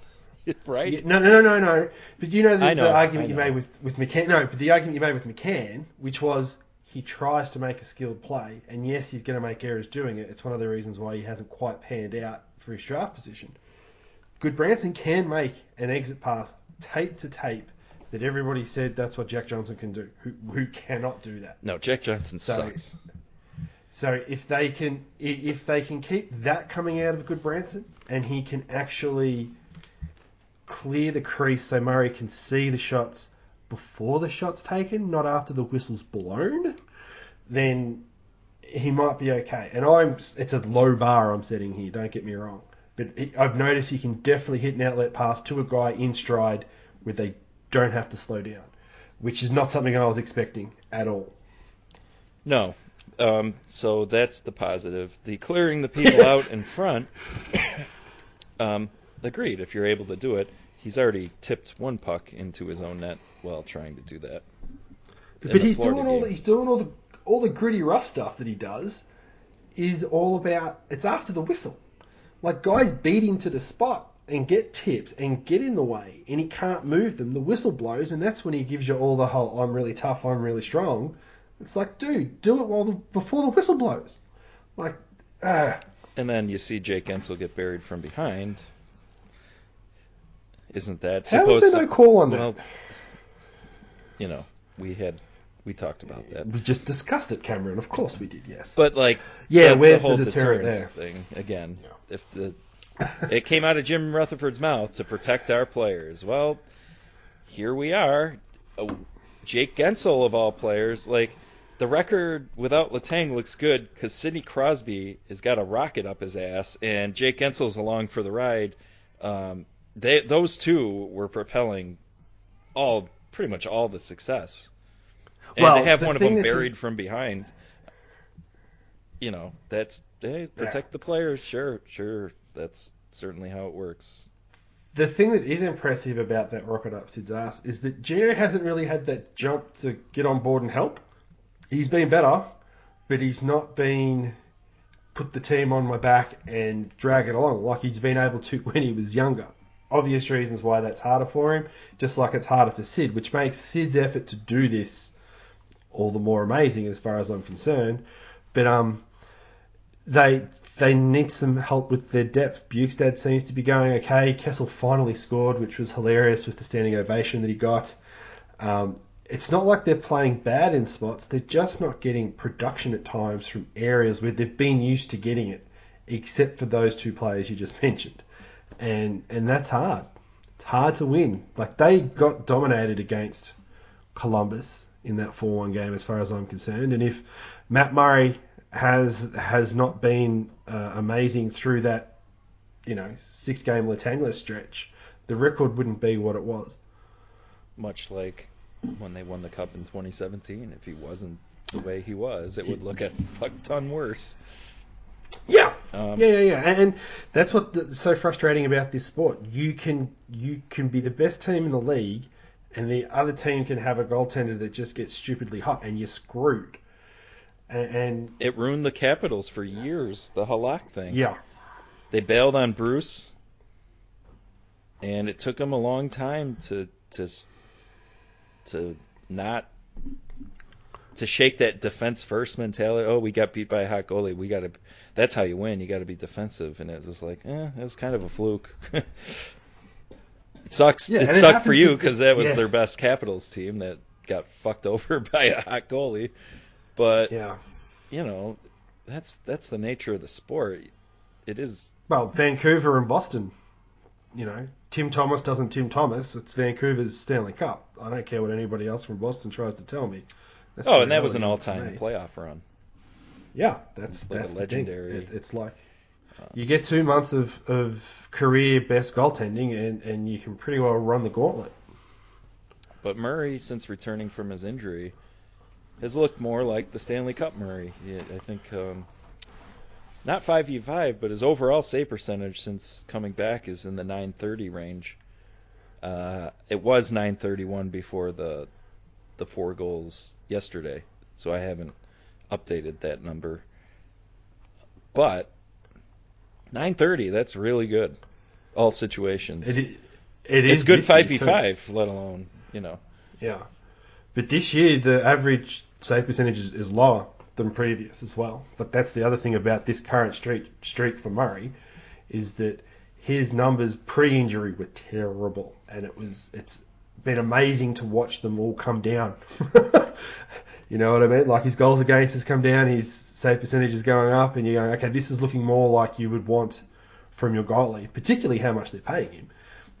right? Yeah, no, no, no, no, no. But you know the, know, the argument you made with with McCann. No, but the argument you made with McCann, which was he tries to make a skilled play, and yes, he's going to make errors doing it. It's one of the reasons why he hasn't quite panned out for his draft position. Gudbranson can make an exit pass tape to tape that everybody said that's what Jack Johnson can do. Who who cannot do that? No, Jack Johnson So- sucks. So if they can if they can keep that coming out of Gudbranson and he can actually clear the crease so Murray can see the shots before the shot's taken, not after the whistle's blown, then he might be okay. And I'm it's a low bar I'm setting here, don't get me wrong. But I've noticed he can definitely hit an outlet pass to a guy in stride where they don't have to slow down, which is not something I was expecting at all. No. Um, so that's the positive. The clearing the people out in front. Um, agreed. If you're able to do it, he's already tipped one puck into his own net while trying to do that. But he's Florida doing all game. he's doing all the all the gritty rough stuff that he does is all about it's after the whistle. Like guys beat him to the spot and get tips and get in the way and he can't move them. The whistle blows and that's when he gives you all the whole I'm really tough, I'm really strong. It's like, dude, do it while the, before the whistle blows. Like, ah, And then you see Jake Guentzel get buried from behind. Isn't that how was there to? no call on that? you know, we had we talked about that. we just discussed it, Cameron. Of course we did. Yes. But like, Yeah, the, where's the whole the deterrent there? thing again? Yeah. If the it came out of Jim Rutherford's mouth to protect our players, well, here we are. Oh, Jake Guentzel of all players, like the record without Letang looks good because Sidney Crosby has got a rocket up his ass, and Jake Guentzel's along for the ride. Um, they those two were propelling all pretty much all the success. And Well, to have the one of them that's- buried from behind, you know, that's hey, protect the players. Sure, sure, that's certainly how it works. The thing that is impressive about that rocket up Sid's ass is that Gino hasn't really had that jump to get on board and help. He's been better, but he's not been put the team on my back and drag it along like he's been able to when he was younger. Obvious reasons why that's harder for him, just like it's harder for Sid, which makes Sid's effort to do this all the more amazing as far as I'm concerned. But um, they they need some help with their depth. Bjugstad seems to be going okay. Kessel finally scored, which was hilarious with the standing ovation that he got. Um, it's not like they're playing bad in spots. They're just not getting production at times from areas where they've been used to getting it, except for those two players you just mentioned. And and that's hard. It's hard to win. Like they got dominated against Columbus in that 4-1 game, as far as I'm concerned. And if Matt Murray has has not been uh, amazing through that, you know, six game Latangler stretch, the record wouldn't be what it was. Much like when they won the cup in 2017, if he wasn't the way he was, it would look a fuck ton worse. Yeah, Um, yeah, yeah, yeah. And, and that's what's so frustrating about this sport. You can you can be the best team in the league, and the other team can have a goaltender that just gets stupidly hot, and you're screwed. And, and It ruined the Capitals for years. The Halak thing. yeah, They bailed on Bruce, and it took them a long time to to to not to shake that defense first mentality. Oh, we got beat by a hot goalie. We got to. That's how you win. You got to be defensive. And it was like, eh, it was kind of a fluke. it sucks. Yeah, it and it sucked for you because that was yeah. their best Capitals team that got fucked over by a hot goalie. But yeah. you know, that's that's the nature of the sport. It is Well, Vancouver and Boston. You know, Tim Thomas doesn't Tim Thomas. It's Vancouver's Stanley Cup. I don't care what anybody else from Boston tries to tell me. That's Oh, and that was an all-time playoff run. Yeah, that's It's like that's the legendary- thing. It, it's like you get two months of, of career best goaltending, and, and you can pretty well run the gauntlet. But Murray, since returning from his injury, has looked more like the Stanley Cup Murray. Yeah, I think um, not five v five, but his overall save percentage since coming back is in the 930 range. Uh, it was 931 before the the four goals yesterday, so I haven't updated that number. But 930, that's really good. All situations. It, i- it is it's good 5v5, let alone you know. Yeah, but this year the average save percentage is, is lower than previous as well. But that's the other thing about this current streak streak for Murray is that his numbers pre-injury were terrible, and it was it's been amazing to watch them all come down. you know what I mean? Like his goals against has come down, his save percentage is going up, and you're going, okay, this is looking more like you would want from your goalie, particularly how much they're paying him.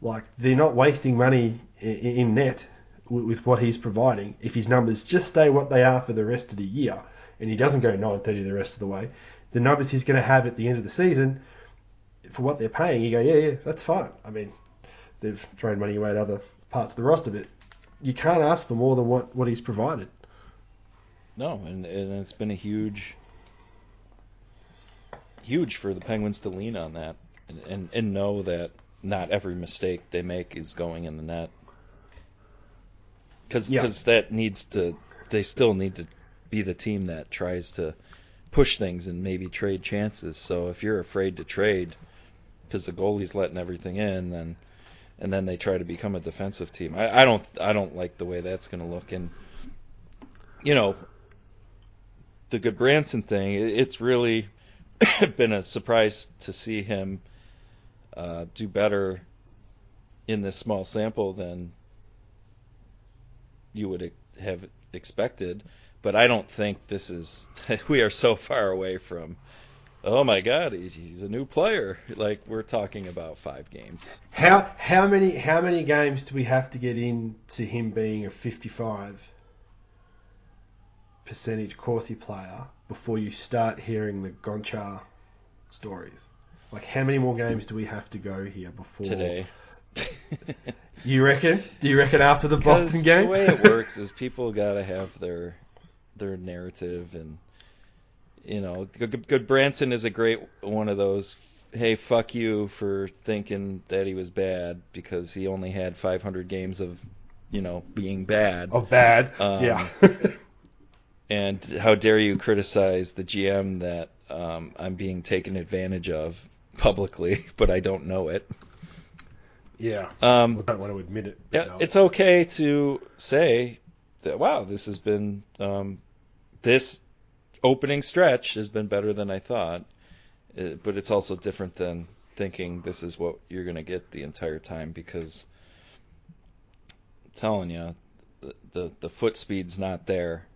Like they're not wasting money in net with what he's providing. If his numbers just stay what they are for the rest of the year, and he doesn't go 930 the rest of the way, the numbers he's going to have at the end of the season for what they're paying, you go, yeah, yeah, that's fine. I mean, they've thrown money away at other parts of the roster, but you can't ask for more than what, what he's provided. No, and, and it's been a huge, huge for the Penguins to lean on that and, and, and know that not every mistake they make is going in the net. Because Yeah. that needs to, they still need to be the team that tries to push things and maybe trade chances. So if you're afraid to trade because the goalie's letting everything in, then and then they try to become a defensive team. I, I don't I don't like the way that's going to look. And you know, the Gudbranson thing, it's really been a surprise to see him uh, do better in this small sample than you would have expected. But I don't think this is. We are so far away from. Oh my God, he's, a new player. Like we're talking about five games. How how many how many games do we have to get in to him being a 55 percentage Corsi player before you start hearing the Gonchar stories? Like how many more games do we have to go here before today. You reckon? Do you reckon after the Boston game? The way it works is people got to have their their narrative, and you know, good, Gudbranson is a great one of those. Hey, fuck you for thinking that he was bad because he only had 500 games of, you know, being bad. of bad. Um, yeah. And how dare you criticize the GM that um, I'm being taken advantage of publicly, but I don't know it. yeah. Um, I don't want to admit it. Yeah, no. it's okay to say that wow, this has been um, this opening stretch has been better than I thought, Uh, but it's also different than thinking this is what you're going to get the entire time because I'm telling you, the, the the foot speed's not there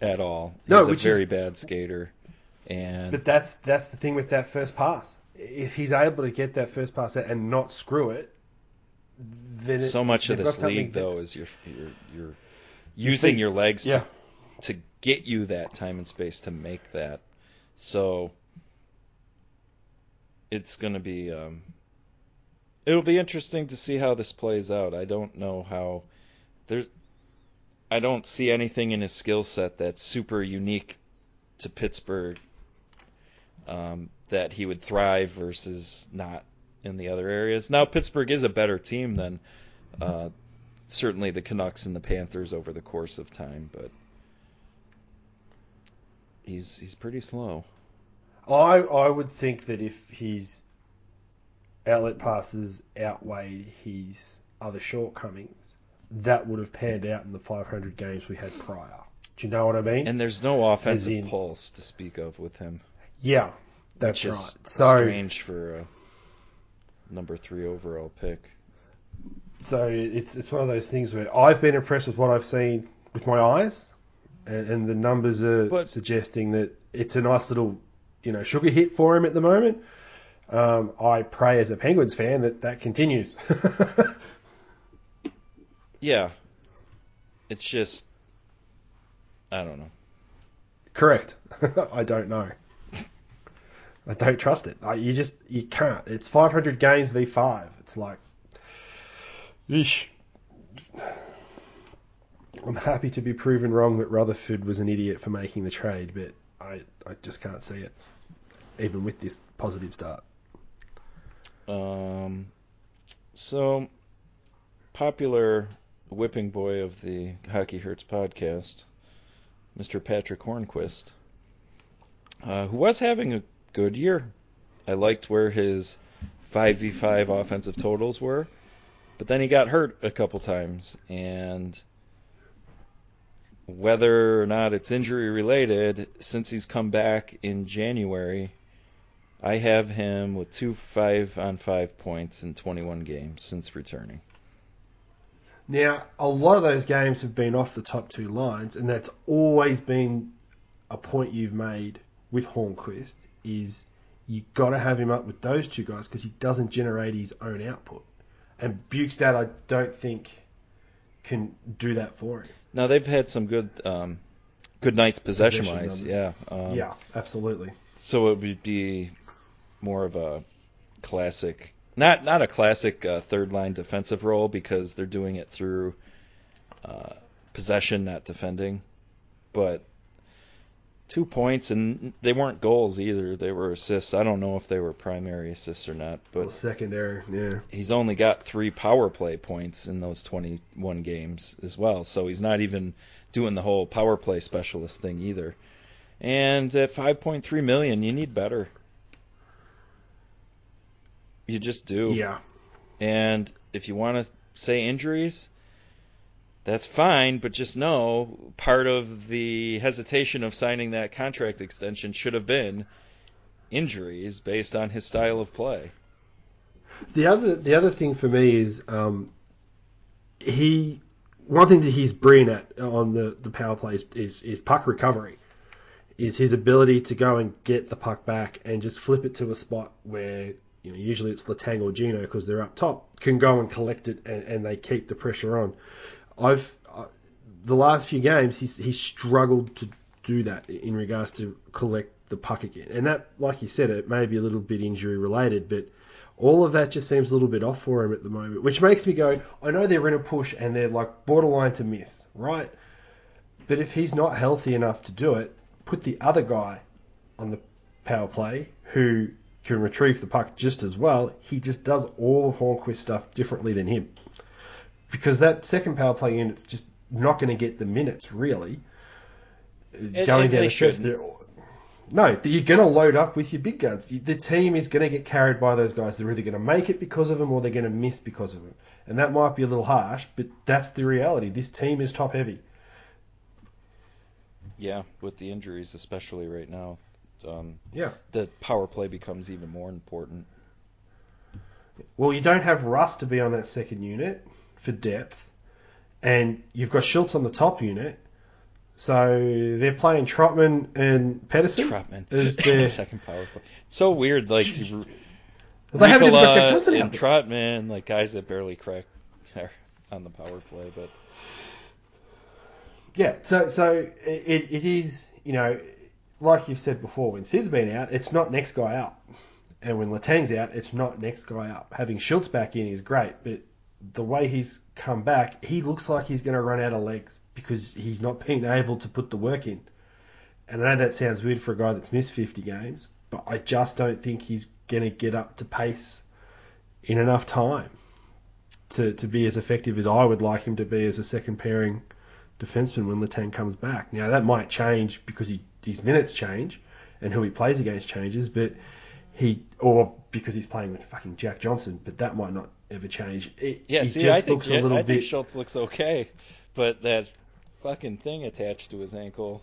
at all. He's No, a very is- bad skater, and But that's that's the thing with that first pass. If he's able to get that first pass and not screw it, then it, so much of this league though is you're you're, you're using think- your legs yeah. to to get you that time and space to make that. So it's going to be um, it'll be interesting to see how this plays out. I don't know how there I don't see anything in his skill set that's super unique to Pittsburgh um, that he would thrive versus not in the other areas. Now Pittsburgh is a better team than uh, certainly the Canucks and the Panthers over the course of time, but he's he's pretty slow. I I would think that if his outlet passes outweighed his other shortcomings, that would have panned out in the 500 games we had prior. Do you know what I mean? And there's no offensive in- pulse to speak of with him. yeah, that's right. So strange for a number three overall pick. so it's it's one of those things where I've been impressed with what I've seen with my eyes, and, and the numbers are But- suggesting that it's a nice little you know sugar hit for him at the moment. Um, I pray as a Penguins fan that that continues. Yeah, it's just I don't know. Correct. I don't know. I don't trust it. I, you just you can't. It's 500 games v five. It's like, yeesh. I'm happy to be proven wrong that Rutherford was an idiot for making the trade, but I I just can't see it, even with this positive start. Um, so popular whipping boy of the Hockey Hurts podcast, Mr. Patrick Hornqvist, uh, who was having a good year. I liked where his 5v5 offensive totals were, but then he got hurt a couple times, and whether or not it's injury related, since he's come back in January, I have him with two five on five points in 21 games since returning. Now, a lot of those games have been off the top two lines, and that's always been a point you've made with Hornqvist is you got to have him up with those two guys because he doesn't generate his own output. And Bjugstad, I don't think, can do that for him. Now they've had some good um, good nights possession wise, yeah. Um, yeah, absolutely. So it would be more of a classic, not not a classic uh, third line defensive role because they're doing it through uh, possession, not defending. but two points and they weren't goals either. They were assists. I don't know if they were primary assists or not, but secondary, yeah. he's only got three power play points in those 21 games as well. So he's not even doing the whole power play specialist thing either. And at 5.3 million, you need better. You just do. Yeah. And if you want to say injuries, that's fine, but just know part of the hesitation of signing that contract extension should have been injuries based on his style of play. The other the other thing for me is um, he one thing that he's brilliant at on the, the power play is, is, is puck recovery. Is his ability to go and get the puck back and just flip it to a spot where you know usually it's Letang or Gino because they're up top can go and collect it and, and they keep the pressure on. I've uh, the last few games he's he's struggled to do that in regards to collect the puck again, and that like you said it may be a little bit injury related, but all of that just seems a little bit off for him at the moment, which makes me go, I know they're in a push and they're like borderline to miss, right? But if he's not healthy enough to do it, put the other guy on the power play who can retrieve the puck just as well. He just does all of Hornqvist stuff differently than him. Because that second power play unit's just not going to get the minutes, really. and Going down they the stretch, shouldn't. no, you're going to load up with your big guns. The team is going to get carried by those guys. They're either going to make it because of them or they're going to miss because of them. And that might be a little harsh, but that's the reality. This team is top heavy. Yeah, with the injuries, especially right now, um, Yeah. the power play becomes even more important. Well, you don't have Russ to be on that second unit for depth, and you've got Schultz on the top unit. So they're playing Trotman and Pettersson. Trotman Is their- second power play. It's so weird, like Well, they haven't even got Jack Riikola Johnson and. Trotman, like guys that barely crack there on the power play, but Yeah, so so it, it is you know like you've said before when Sid's been out, it's not next guy up, and when Letang's out, it's not next guy up. Having Schultz back in is great, but the way he's come back, he looks like he's going to run out of legs because he's not being able to put the work in. And I know that sounds weird for a guy that's missed 50 games, but I just don't think he's going to get up to pace in enough time to, to be as effective as I would like him to be as a second pairing defenseman when Letang comes back. Now that might change because he, his minutes change and who he plays against changes, but he or because he's playing with fucking Jack Johnson, but that might not ever change. It, yeah. he see, just I think looks a little I think. Schultz looks okay, but that fucking thing attached to his ankle.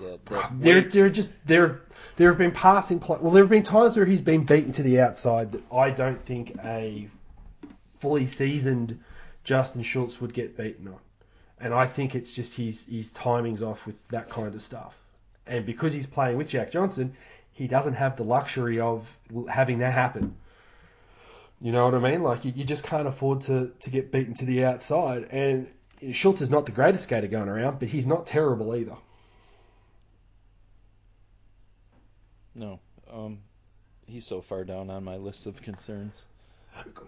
That, ah, that There, weight- there are just there, there have been passing. Pl- well, there have been times where he's been beaten to the outside that I don't think a fully seasoned Justin Schultz would get beaten on, and I think it's just his his timing's off with that kind of stuff. And because he's playing with Jack Johnson, he doesn't have the luxury of having that happen. You know what I mean? Like you, you just can't afford to to get beaten to the outside. And Schultz is not the greatest skater going around, but he's not terrible either. no. Um, he's so far down on my list of concerns.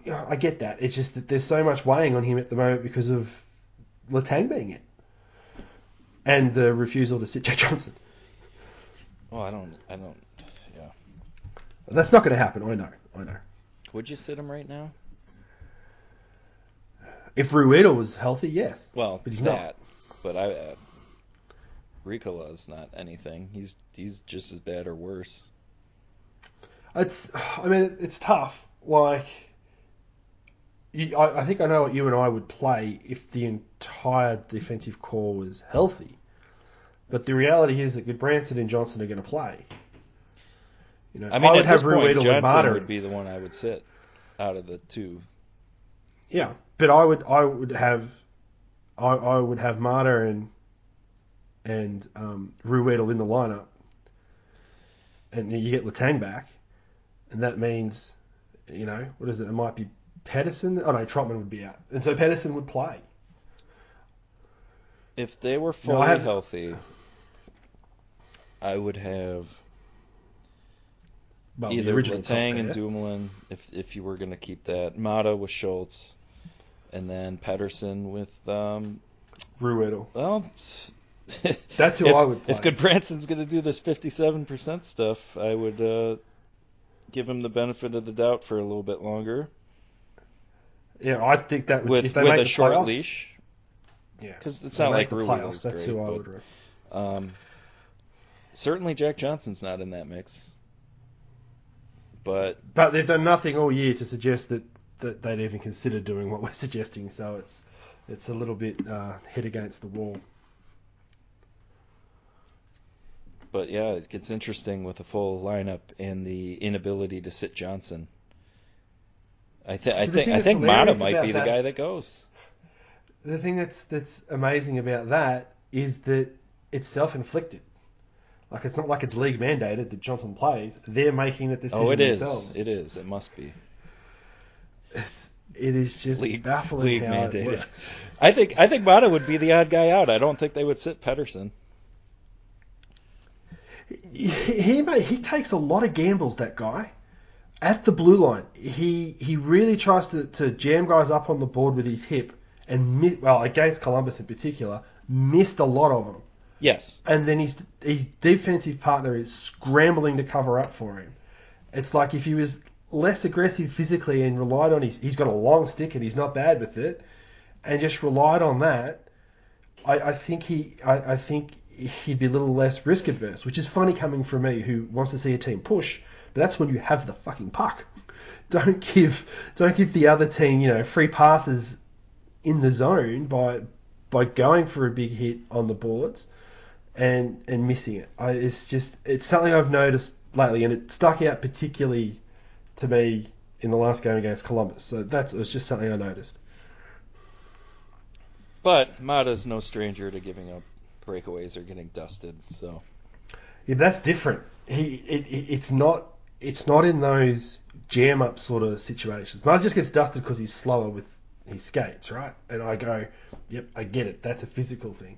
Yeah, I get that. It's just that there's so much weighing on him at the moment because of Letang being it, and the refusal to sit Jack Johnson. Oh, I don't. I don't. Yeah. That's not going to happen. I know. I know. Would you sit him right now? If Ruhwedel was healthy, yes. Well, But he's that. But I. Uh, Riikola's not anything. He's he's just as bad or worse. It's. I mean, it's tough. Like, I, I think I know what you and I would play if the entire defensive core was healthy. But the reality is that Gudbranson and Johnson are going to play. You know, I mean, would at have this point, Johnson Maatta would be the one I would sit out of the two. Yeah, but I would I would have I, I would have Maatta and and um, Ruhwedel in the lineup, and you get Letang back, and that means you know what is it? It might be Pettersson. Oh no, Trotman would be out, and so Pettersson would play. If they were No, fully I have- healthy, I would have Well, the either original top and. Dumoulin, if if you were going to keep that, Maatta with Schultz, and then Pedersen with um, Ruhwedel. Well, That's who if, I would play. If Gudbranson's going to do this 57% stuff, I would uh, give him the benefit of the doubt for a little bit longer Yeah, I think that would, with if they with make a the short playoffs, leash. Yeah, Because it's not like the playoffs. is That's great, who I but, would. re- Um, certainly Jack Johnson's not in that mix. But But they've done nothing all year to suggest that, that they'd even consider doing what we're suggesting. So it's it's a little bit uh, head against the wall. but yeah, it gets interesting with a full lineup and the inability to sit Johnson. I, th- I think I think Maatta might be the guy that goes. The thing that's that's amazing about that is that it's self-inflicted. Like it's not like it's league mandated that Johnson plays. They're making that decision Oh, it is. themselves. It is. It must be. It's it is just League- baffling league how mandated. it works. I think I think Maatta would be the odd guy out. I don't think they would sit Pettersson. He he, may, he takes a lot of gambles. That guy at the blue line, he he really tries to, to jam guys up on the board with his hip, and mi- well against Columbus in particular, missed a lot of them. Yes. and then his his defensive partner is scrambling to cover up for him. It's like if he was less aggressive physically and relied on his he's got a long stick and he's not bad with it, and just relied on that. I, I think he I, I think he'd be a little less risk adverse, which is funny coming from me who wants to see a team push. That's when you have the fucking puck. Don't give don't give the other team you know free passes in the zone by by going for a big hit on the boards and and missing it. I, it's just it's something I've noticed lately, and it stuck out particularly to me in the last game against Columbus. So that's it was just something I noticed. But Maatta's no stranger to giving up breakaways or getting dusted. So Yeah, that's different. He it, it, it's not it's not in those jam up sort of situations. Maatta just gets dusted because he's slower with his skates, right? And I go, yep, I get it. That's a physical thing.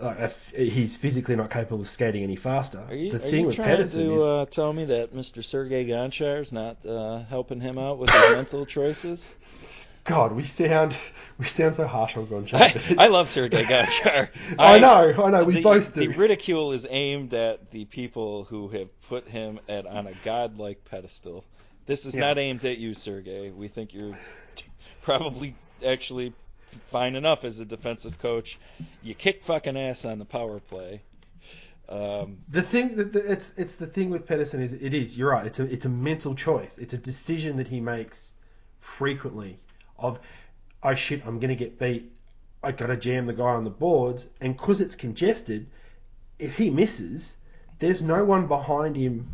Like he's physically not capable of skating any faster. are you, the thing with trying Pettersson to is uh, tell me that Mr. Sergei is not uh, helping him out with his mental choices? God, we sound we sound so harsh on Gonchar. I, I love Sergei Gonchar. I know, I know, we the, both do. The ridicule is aimed at the people who have put him at on a godlike pedestal. This is Yeah. not aimed at you, Sergei. We think you're probably actually fine enough as a defensive coach. You kick fucking ass on the power play. Um, The thing that the, it's it's the thing with Pettersson is it is you're right. It's a it's a mental choice. It's a decision that he makes frequently of oh shit I'm gonna get beat. I gotta jam the guy on the boards, and because it's congested, if he misses, there's no one behind him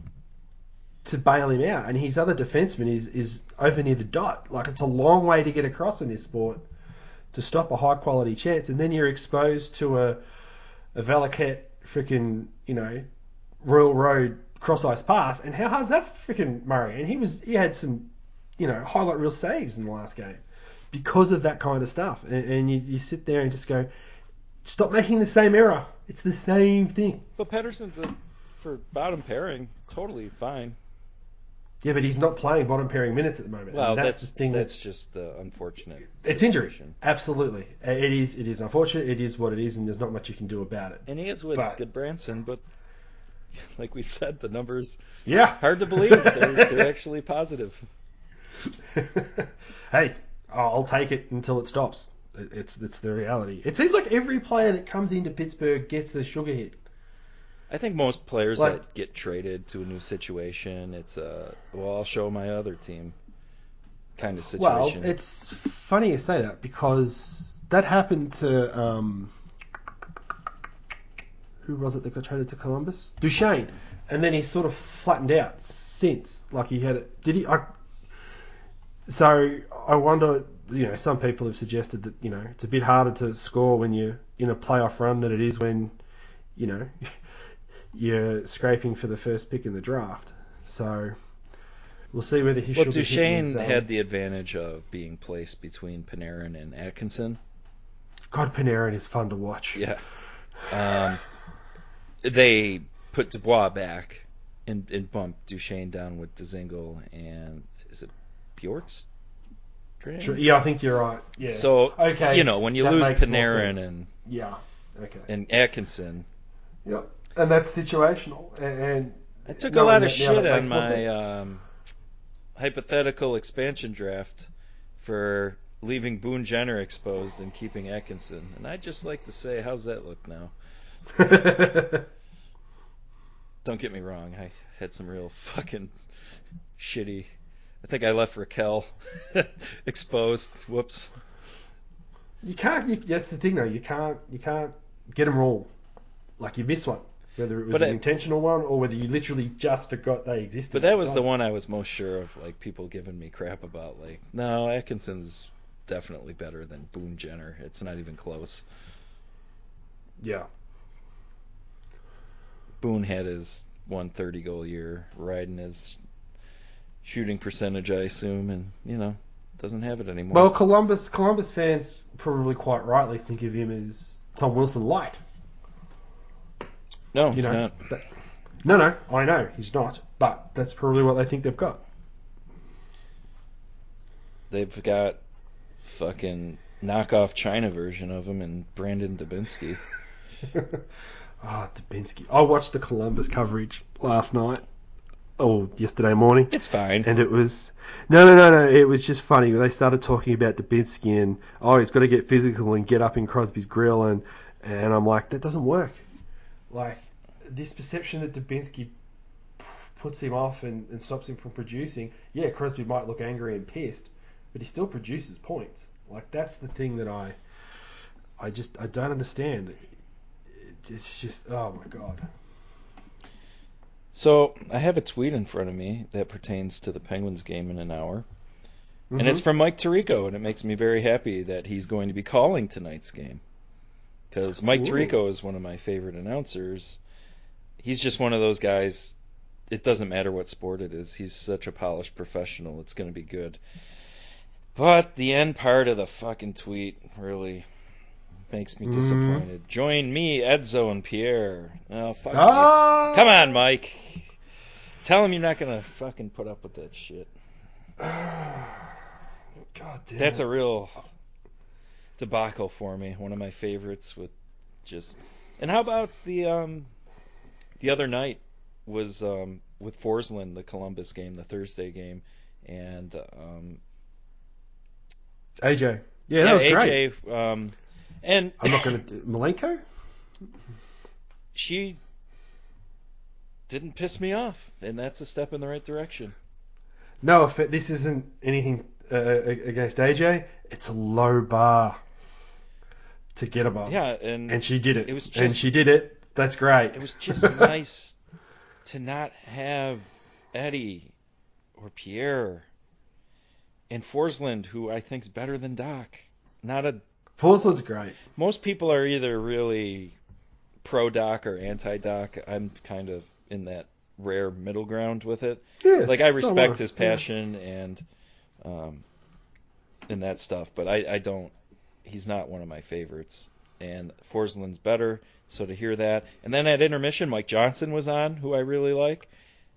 to bail him out, and his other defenseman is is over near the dot. Like it's a long way to get across in this sport to stop a high quality chance, and then you're exposed to a a Valaket freaking you know Royal Road cross ice pass, and how hard's that freaking Murray? And he was he had some you know highlight reel saves in the last game because of that kind of stuff, and, and you, you sit there and just go, stop making the same error. It's the same thing. but Pettersson's a, for bottom pairing totally fine. Yeah, but he's not playing bottom pairing minutes at the moment. Well, that's, that's the thing that's that's just uh, unfortunate. it's injury. Absolutely, it is. It is unfortunate. It is what it is, and there's not much you can do about it. And he is with But- Gudbranson, but like we've said, the numbers Yeah, hard to believe. they're, they're actually positive. hey, I'll take it until it stops. It's it's the reality. It seems like every player that comes into Pittsburgh gets a sugar hit. I think most players Like- that get traded to a new situation, it's a well, I'll show my other team kind of situation. Well, it's funny you say that because that happened to um, who was it that got traded to Columbus? Duchene, and then he sort of flattened out since. Like he had it. Did he? I, so I wonder. You know, some people have suggested that you know it's a bit harder to score when you're in a playoff run than it is when you know you're scraping for the first pick in the draft. So we'll see whether he well, should be hitting Duchene his, um, had the advantage of being placed between Panarin and Atkinson. God, Panarin is fun to watch. Yeah. Um, they put Dubois back and, and bumped Duchene down with Dzingel and Bjork's pretty. Yeah, I think you're right. Yeah. So okay, you know when you that lose Panarin and yeah. Okay. and Atkinson, Yep. And that's situational. And, and I took a lot of shit on my um, hypothetical expansion draft for leaving Boone Jenner exposed and keeping Atkinson, and I'd just like to say, how's that look now? Don't get me wrong, I had some real fucking shitty. I think I left Rakell exposed. Whoops. you can't. You, that's the thing, though. You can't. You can't get them all. Like you miss one, whether it was But an I- intentional one or whether you literally just forgot they existed. But that was the one I was most sure of, like people giving me crap about. Like, no, Atkinson's definitely better than Boone Jenner. It's not even close. Yeah. Boone had his 130 goal year, riding his shooting percentage, I assume, and you know doesn't have it anymore. Well, Columbus Columbus fans probably quite rightly think of him as Tom Wilson light. no, You he's know. not. No, no, I know he's not, but that's probably what they think they've got. They've got fucking knockoff China version of him and Brandon Dubinsky. Ah, Dubinsky. I watched the Columbus coverage last night, or yesterday morning, It's fine. and it was no, no, no, no. It was just funny they started talking about Dubinsky and oh, he's got to get physical and get up in Crosby's grill, and and I'm like, that doesn't work. Like this perception that Dubinsky puts him off and, and stops him from producing. Yeah, Crosby might look angry and pissed, but he still produces points. Like that's the thing that I, I just I don't understand. It's just oh my god. So I have a tweet in front of me that pertains to the Penguins game in an hour, and Mm-hmm. it's from Mike Tirico, and it makes me very happy that he's going to be calling tonight's game. Because Mike Ooh. Tirico is one of my favorite announcers. He's just one of those guys. It doesn't matter what sport it is. He's such a polished professional. It's going to be good. But the end part of the fucking tweet really makes me Mhm. disappointed. Join me, Edzo, and Pierre. Oh, fuck. Ah! Come on, Mike. Tell him you're not gonna fucking put up with that shit. God damn. That's a real debacle for me. One of my favorites with just. And how about the um, the other night was um with Forslund, the Columbus game, the Thursday game, and um, AJ. Yeah, that was AJ, great. um, and I'm not going to Malenko. she didn't piss me off, and that's a step in the right direction. No, if it, this isn't anything uh, against AJ, it's a low bar to get above. Yeah, and and she did it. It was and just- she did it. That's great. it was just nice to not have Eddie or Pierre and Forslund, who I think's better than Doc. Not a Forslund's great. most people are either really pro Doc or anti Doc. I'm kind of in that rare middle ground with it. Yeah, Like I respect his passion and um and that stuff, but I, I don't he's not one of my favorites. And Forsland's better, so to hear that. And then at intermission Mike Johnson was on, who I really like.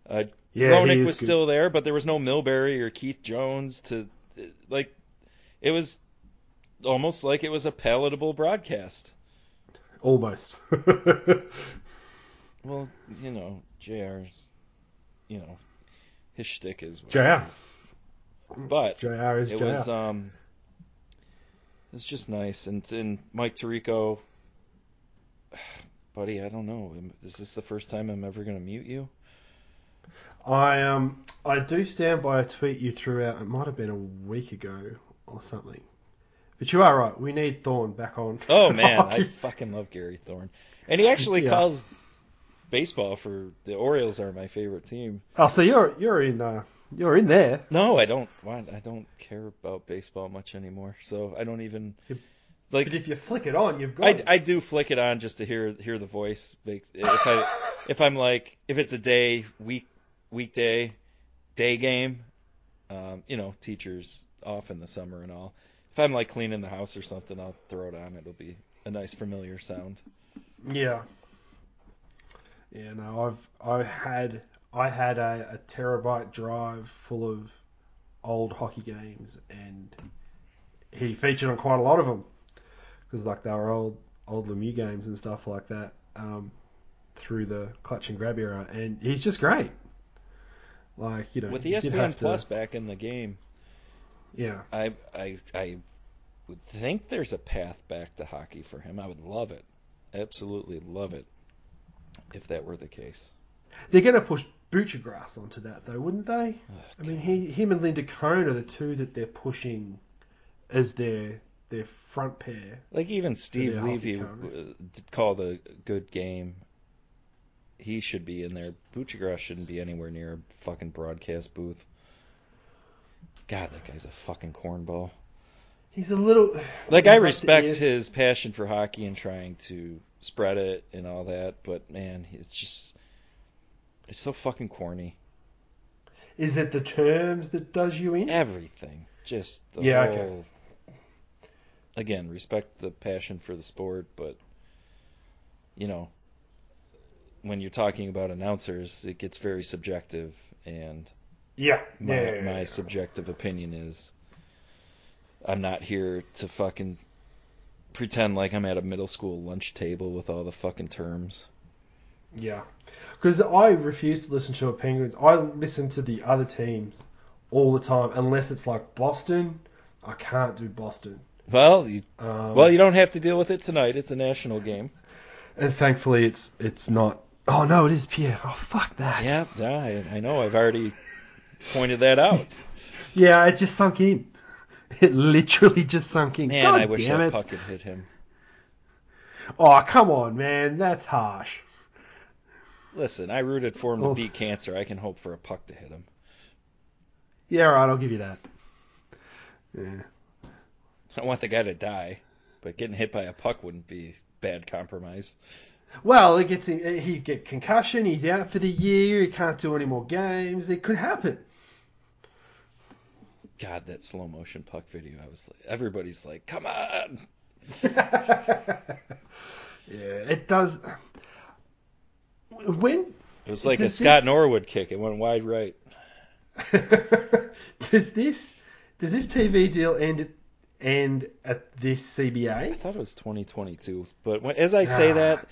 Uh Yeah, is was good. still there, but there was no Milbury or Keith Jones to like it was almost like it was a palatable broadcast. almost. Well, you know, JR's, you know, his shtick is JR. is. But JR is it JR. was um, it was just nice, and and Mike Tirico, buddy, I don't know, is this the first time I'm ever gonna mute you? I um I do stand by a tweet you threw out. It might have been a week ago or something. But you are right. We need Thorne back on. Oh man, I fucking love Gary Thorne, and he actually Yeah. calls baseball for the Orioles are my favorite team. Oh, so you're you're in uh, you're in there. No, I don't want. I don't care about baseball much anymore, so I don't even like. But if you flick it on, you've got I, it. I do flick it on just to hear hear the voice. If I if I'm like if it's a day week weekday day game, um, you know, teachers off in the summer and all. If I'm like cleaning the house or something, I'll throw it on. It'll be a nice familiar sound. Yeah. Yeah, no, I've I had I had a, a terabyte drive full of old hockey games and he featured on quite a lot of them because like they were old old Lemieux games and stuff like that um, through the clutch and grab era, and he's just great. Like you know, With did ESPN have to- Plus back in the game, yeah, I I I would think there's a path back to hockey for him. I would love it, absolutely love it, if that were the case. they're going to push Buccigross onto that though, wouldn't they? Ugh, I mean, he, him and Linda Cohn are the two that they're pushing as their their front pair. Like even Steve Levy uh, called a good game. He should be in there. Buccigross shouldn't be anywhere near a fucking broadcast booth. God, that guy's a fucking cornball. He's a little Like I respect ES his passion for hockey and trying to spread it and all that, but man, it's just it's so fucking corny. Is it the terms that does you in? Everything, just Yeah, whole. okay. Again, respect the passion for the sport, but you know, when you're talking about announcers, it gets very subjective, and Yeah, my, yeah, yeah, my subjective opinion is I'm not here to fucking pretend like I'm at a middle school lunch table with all the fucking terms. Yeah, because I refuse to listen to a Penguins. I listen to the other teams all the time, unless it's like Boston. I can't do Boston. Well, you, Um, well, you don't have to deal with it tonight. It's a national game. and thankfully it's it's not. Oh no, it is Pierre. Oh fuck that. Yeah, yeah, I, I know. I've already pointed that out. yeah, it just sunk in. It literally just sunk in. Man, God I wish damn that it! puck had hit him. Oh come on, man, that's harsh. Listen, I rooted for him Oh. to beat cancer. I can hope for a puck to hit him. Yeah, all right, I'll give you that. Yeah. I want the guy to die, but getting hit by a puck wouldn't be bad compromise. Well, it gets in, he get concussion. He's out for the year. He can't do any more games. It could happen. God, that slow motion puck video. I was like, everybody's like, "Come on!" yeah, it does. When It was like a Scott this- Norwood kick. It went wide right. does this does this TV deal end at, end at this CBA? I thought it was 2022, but when, as I say Ah. that,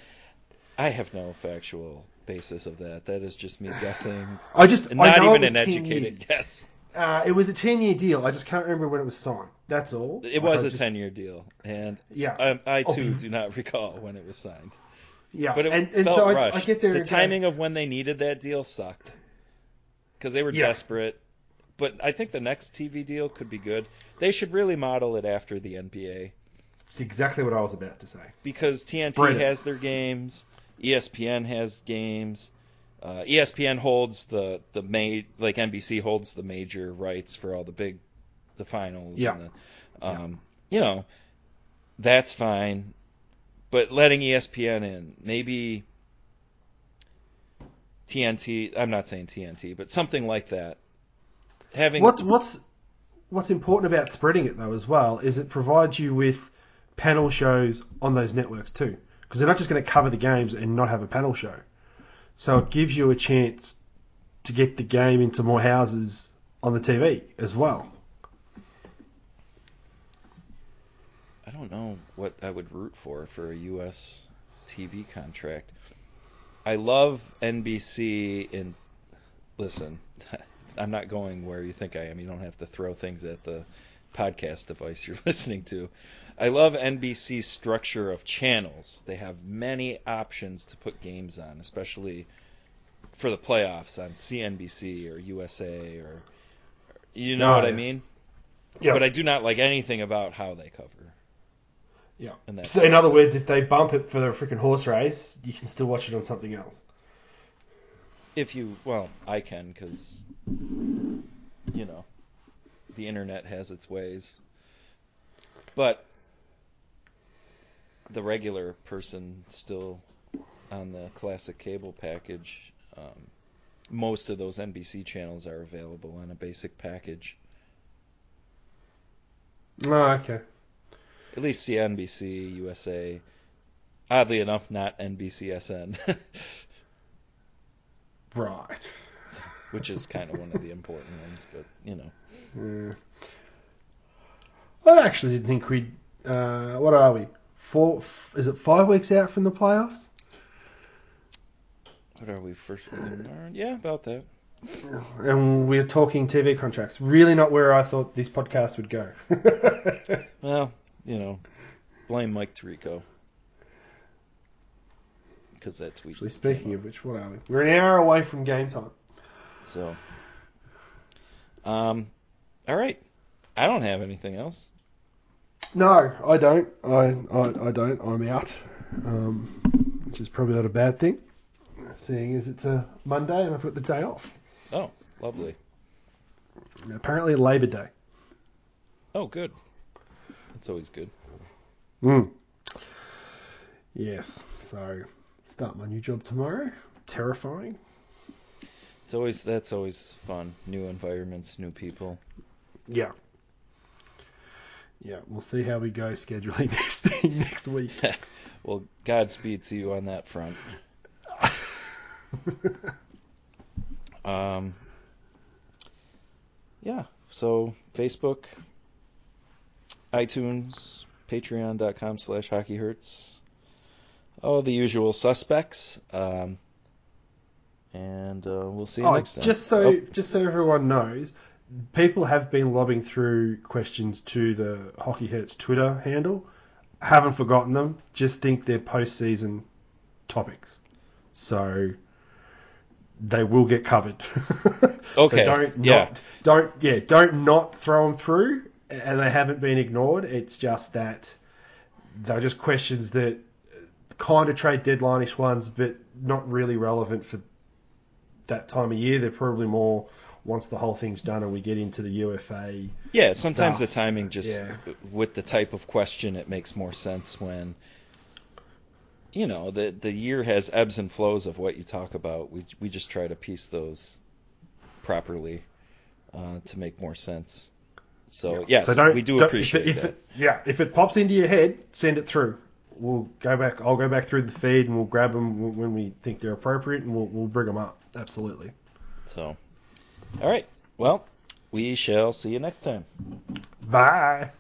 I have no factual basis of that. That is just me guessing, I just I not know even an educated years. guess. Uh, it was a ten year deal. I just can't remember when it was signed. That's all. It was I a 10 year deal, and Yeah, I, I Oh, too do not recall when it was signed. yeah. But it and, and felt so rushed. I get there. the timing of when they needed that deal sucked because they were Yeah. desperate. But I think the next TV deal could be good. They should really model it after the NBA It's exactly what I was about to say. because TNT has their games, ESPN has games. Uh, ESPN holds the the ma- like NBC holds the major rights for all the big the finals. Yeah. And the, um, You know, that's fine, but letting ESPN in maybe TNT. I'm not saying TNT, but something like that. Having What what's what's important about spreading it though as well is it provides you with panel shows on those networks too, because they're not just going to cover the games and not have a panel show. So it gives you a chance to get the game into more houses on the TV as well. I don't know what I would root for for a U.S. TV contract. I love NBC in. Listen, I'm not going where you think I am. You don't have to throw things at the podcast device you're listening to. I love NBC's structure of channels. They have many options to put games on, especially for the playoffs on CNBC or USA or you know Oh, what I yeah. mean? Yeah. But I do not like anything about how they cover. Yeah. And So in other words, if they bump it for the freaking horse race, you can still watch it on something else. If you, well, I can because, you know, the internet has its ways. But the regular person still on the classic cable package, um, most of those NBC channels are available on a basic package. Oh, okay. At least CNBC, USA. Oddly enough, not NBCSN, Right. which is kind of one of the important ones. But you know, Yeah. I actually didn't think we'd. Uh, what are we? Four? F- is it five weeks out from the playoffs? What are we first week in March? Yeah, about that. And we're talking TV contracts. Really not where I thought this podcast would go. Well, you know, blame Mike Tirico. Because that tweet. Actually, speaking of which, what are we? We're an hour away from game time. So, um, all right. I don't have anything else. No, I don't. I, I, I don't. I'm out, um, which is probably not a bad thing, seeing as it's a Monday and I've got the day off. Oh, lovely. Apparently, Labor Day. Oh, good. That's always good. Mm. Yes. So, start my new job tomorrow. Terrifying. It's always that's always fun. New environments, new people. Yeah. Yeah, we'll see how we go scheduling this thing next week. well, Godspeed to you on that front. Um, yeah. So Facebook, iTunes, Patreon.com slash Hockey Hurts. All the usual suspects. Um, and uh, we'll see you oh, next time. just so Oh, just so everyone knows, people have been lobbing through questions to the Hockey Hurts Twitter handle. Haven't forgotten them. Just think they're postseason topics, so they will get covered. Okay, So don't yeah. not don't yeah don't not throw them through, and they haven't been ignored. It's just that they're just questions that kind of trade deadline-ish ones, but not really relevant for that time of year. They're probably more once the whole thing's done and we get into the UFA. Yeah, sometimes stuff. the timing just Yeah. with the type of question it makes more sense when you know, the the year has ebbs and flows of what you talk about. We we just try to piece those properly uh, to make more sense. So yes, so don't, we do don't- appreciate if it, that. If it, yeah, if it pops into your head, send it through. We'll go back. I'll go back through the feed and we'll grab them when we think they're appropriate, and we'll we'll bring them up. Absolutely. So, all right. Well, we shall see you next time. Bye.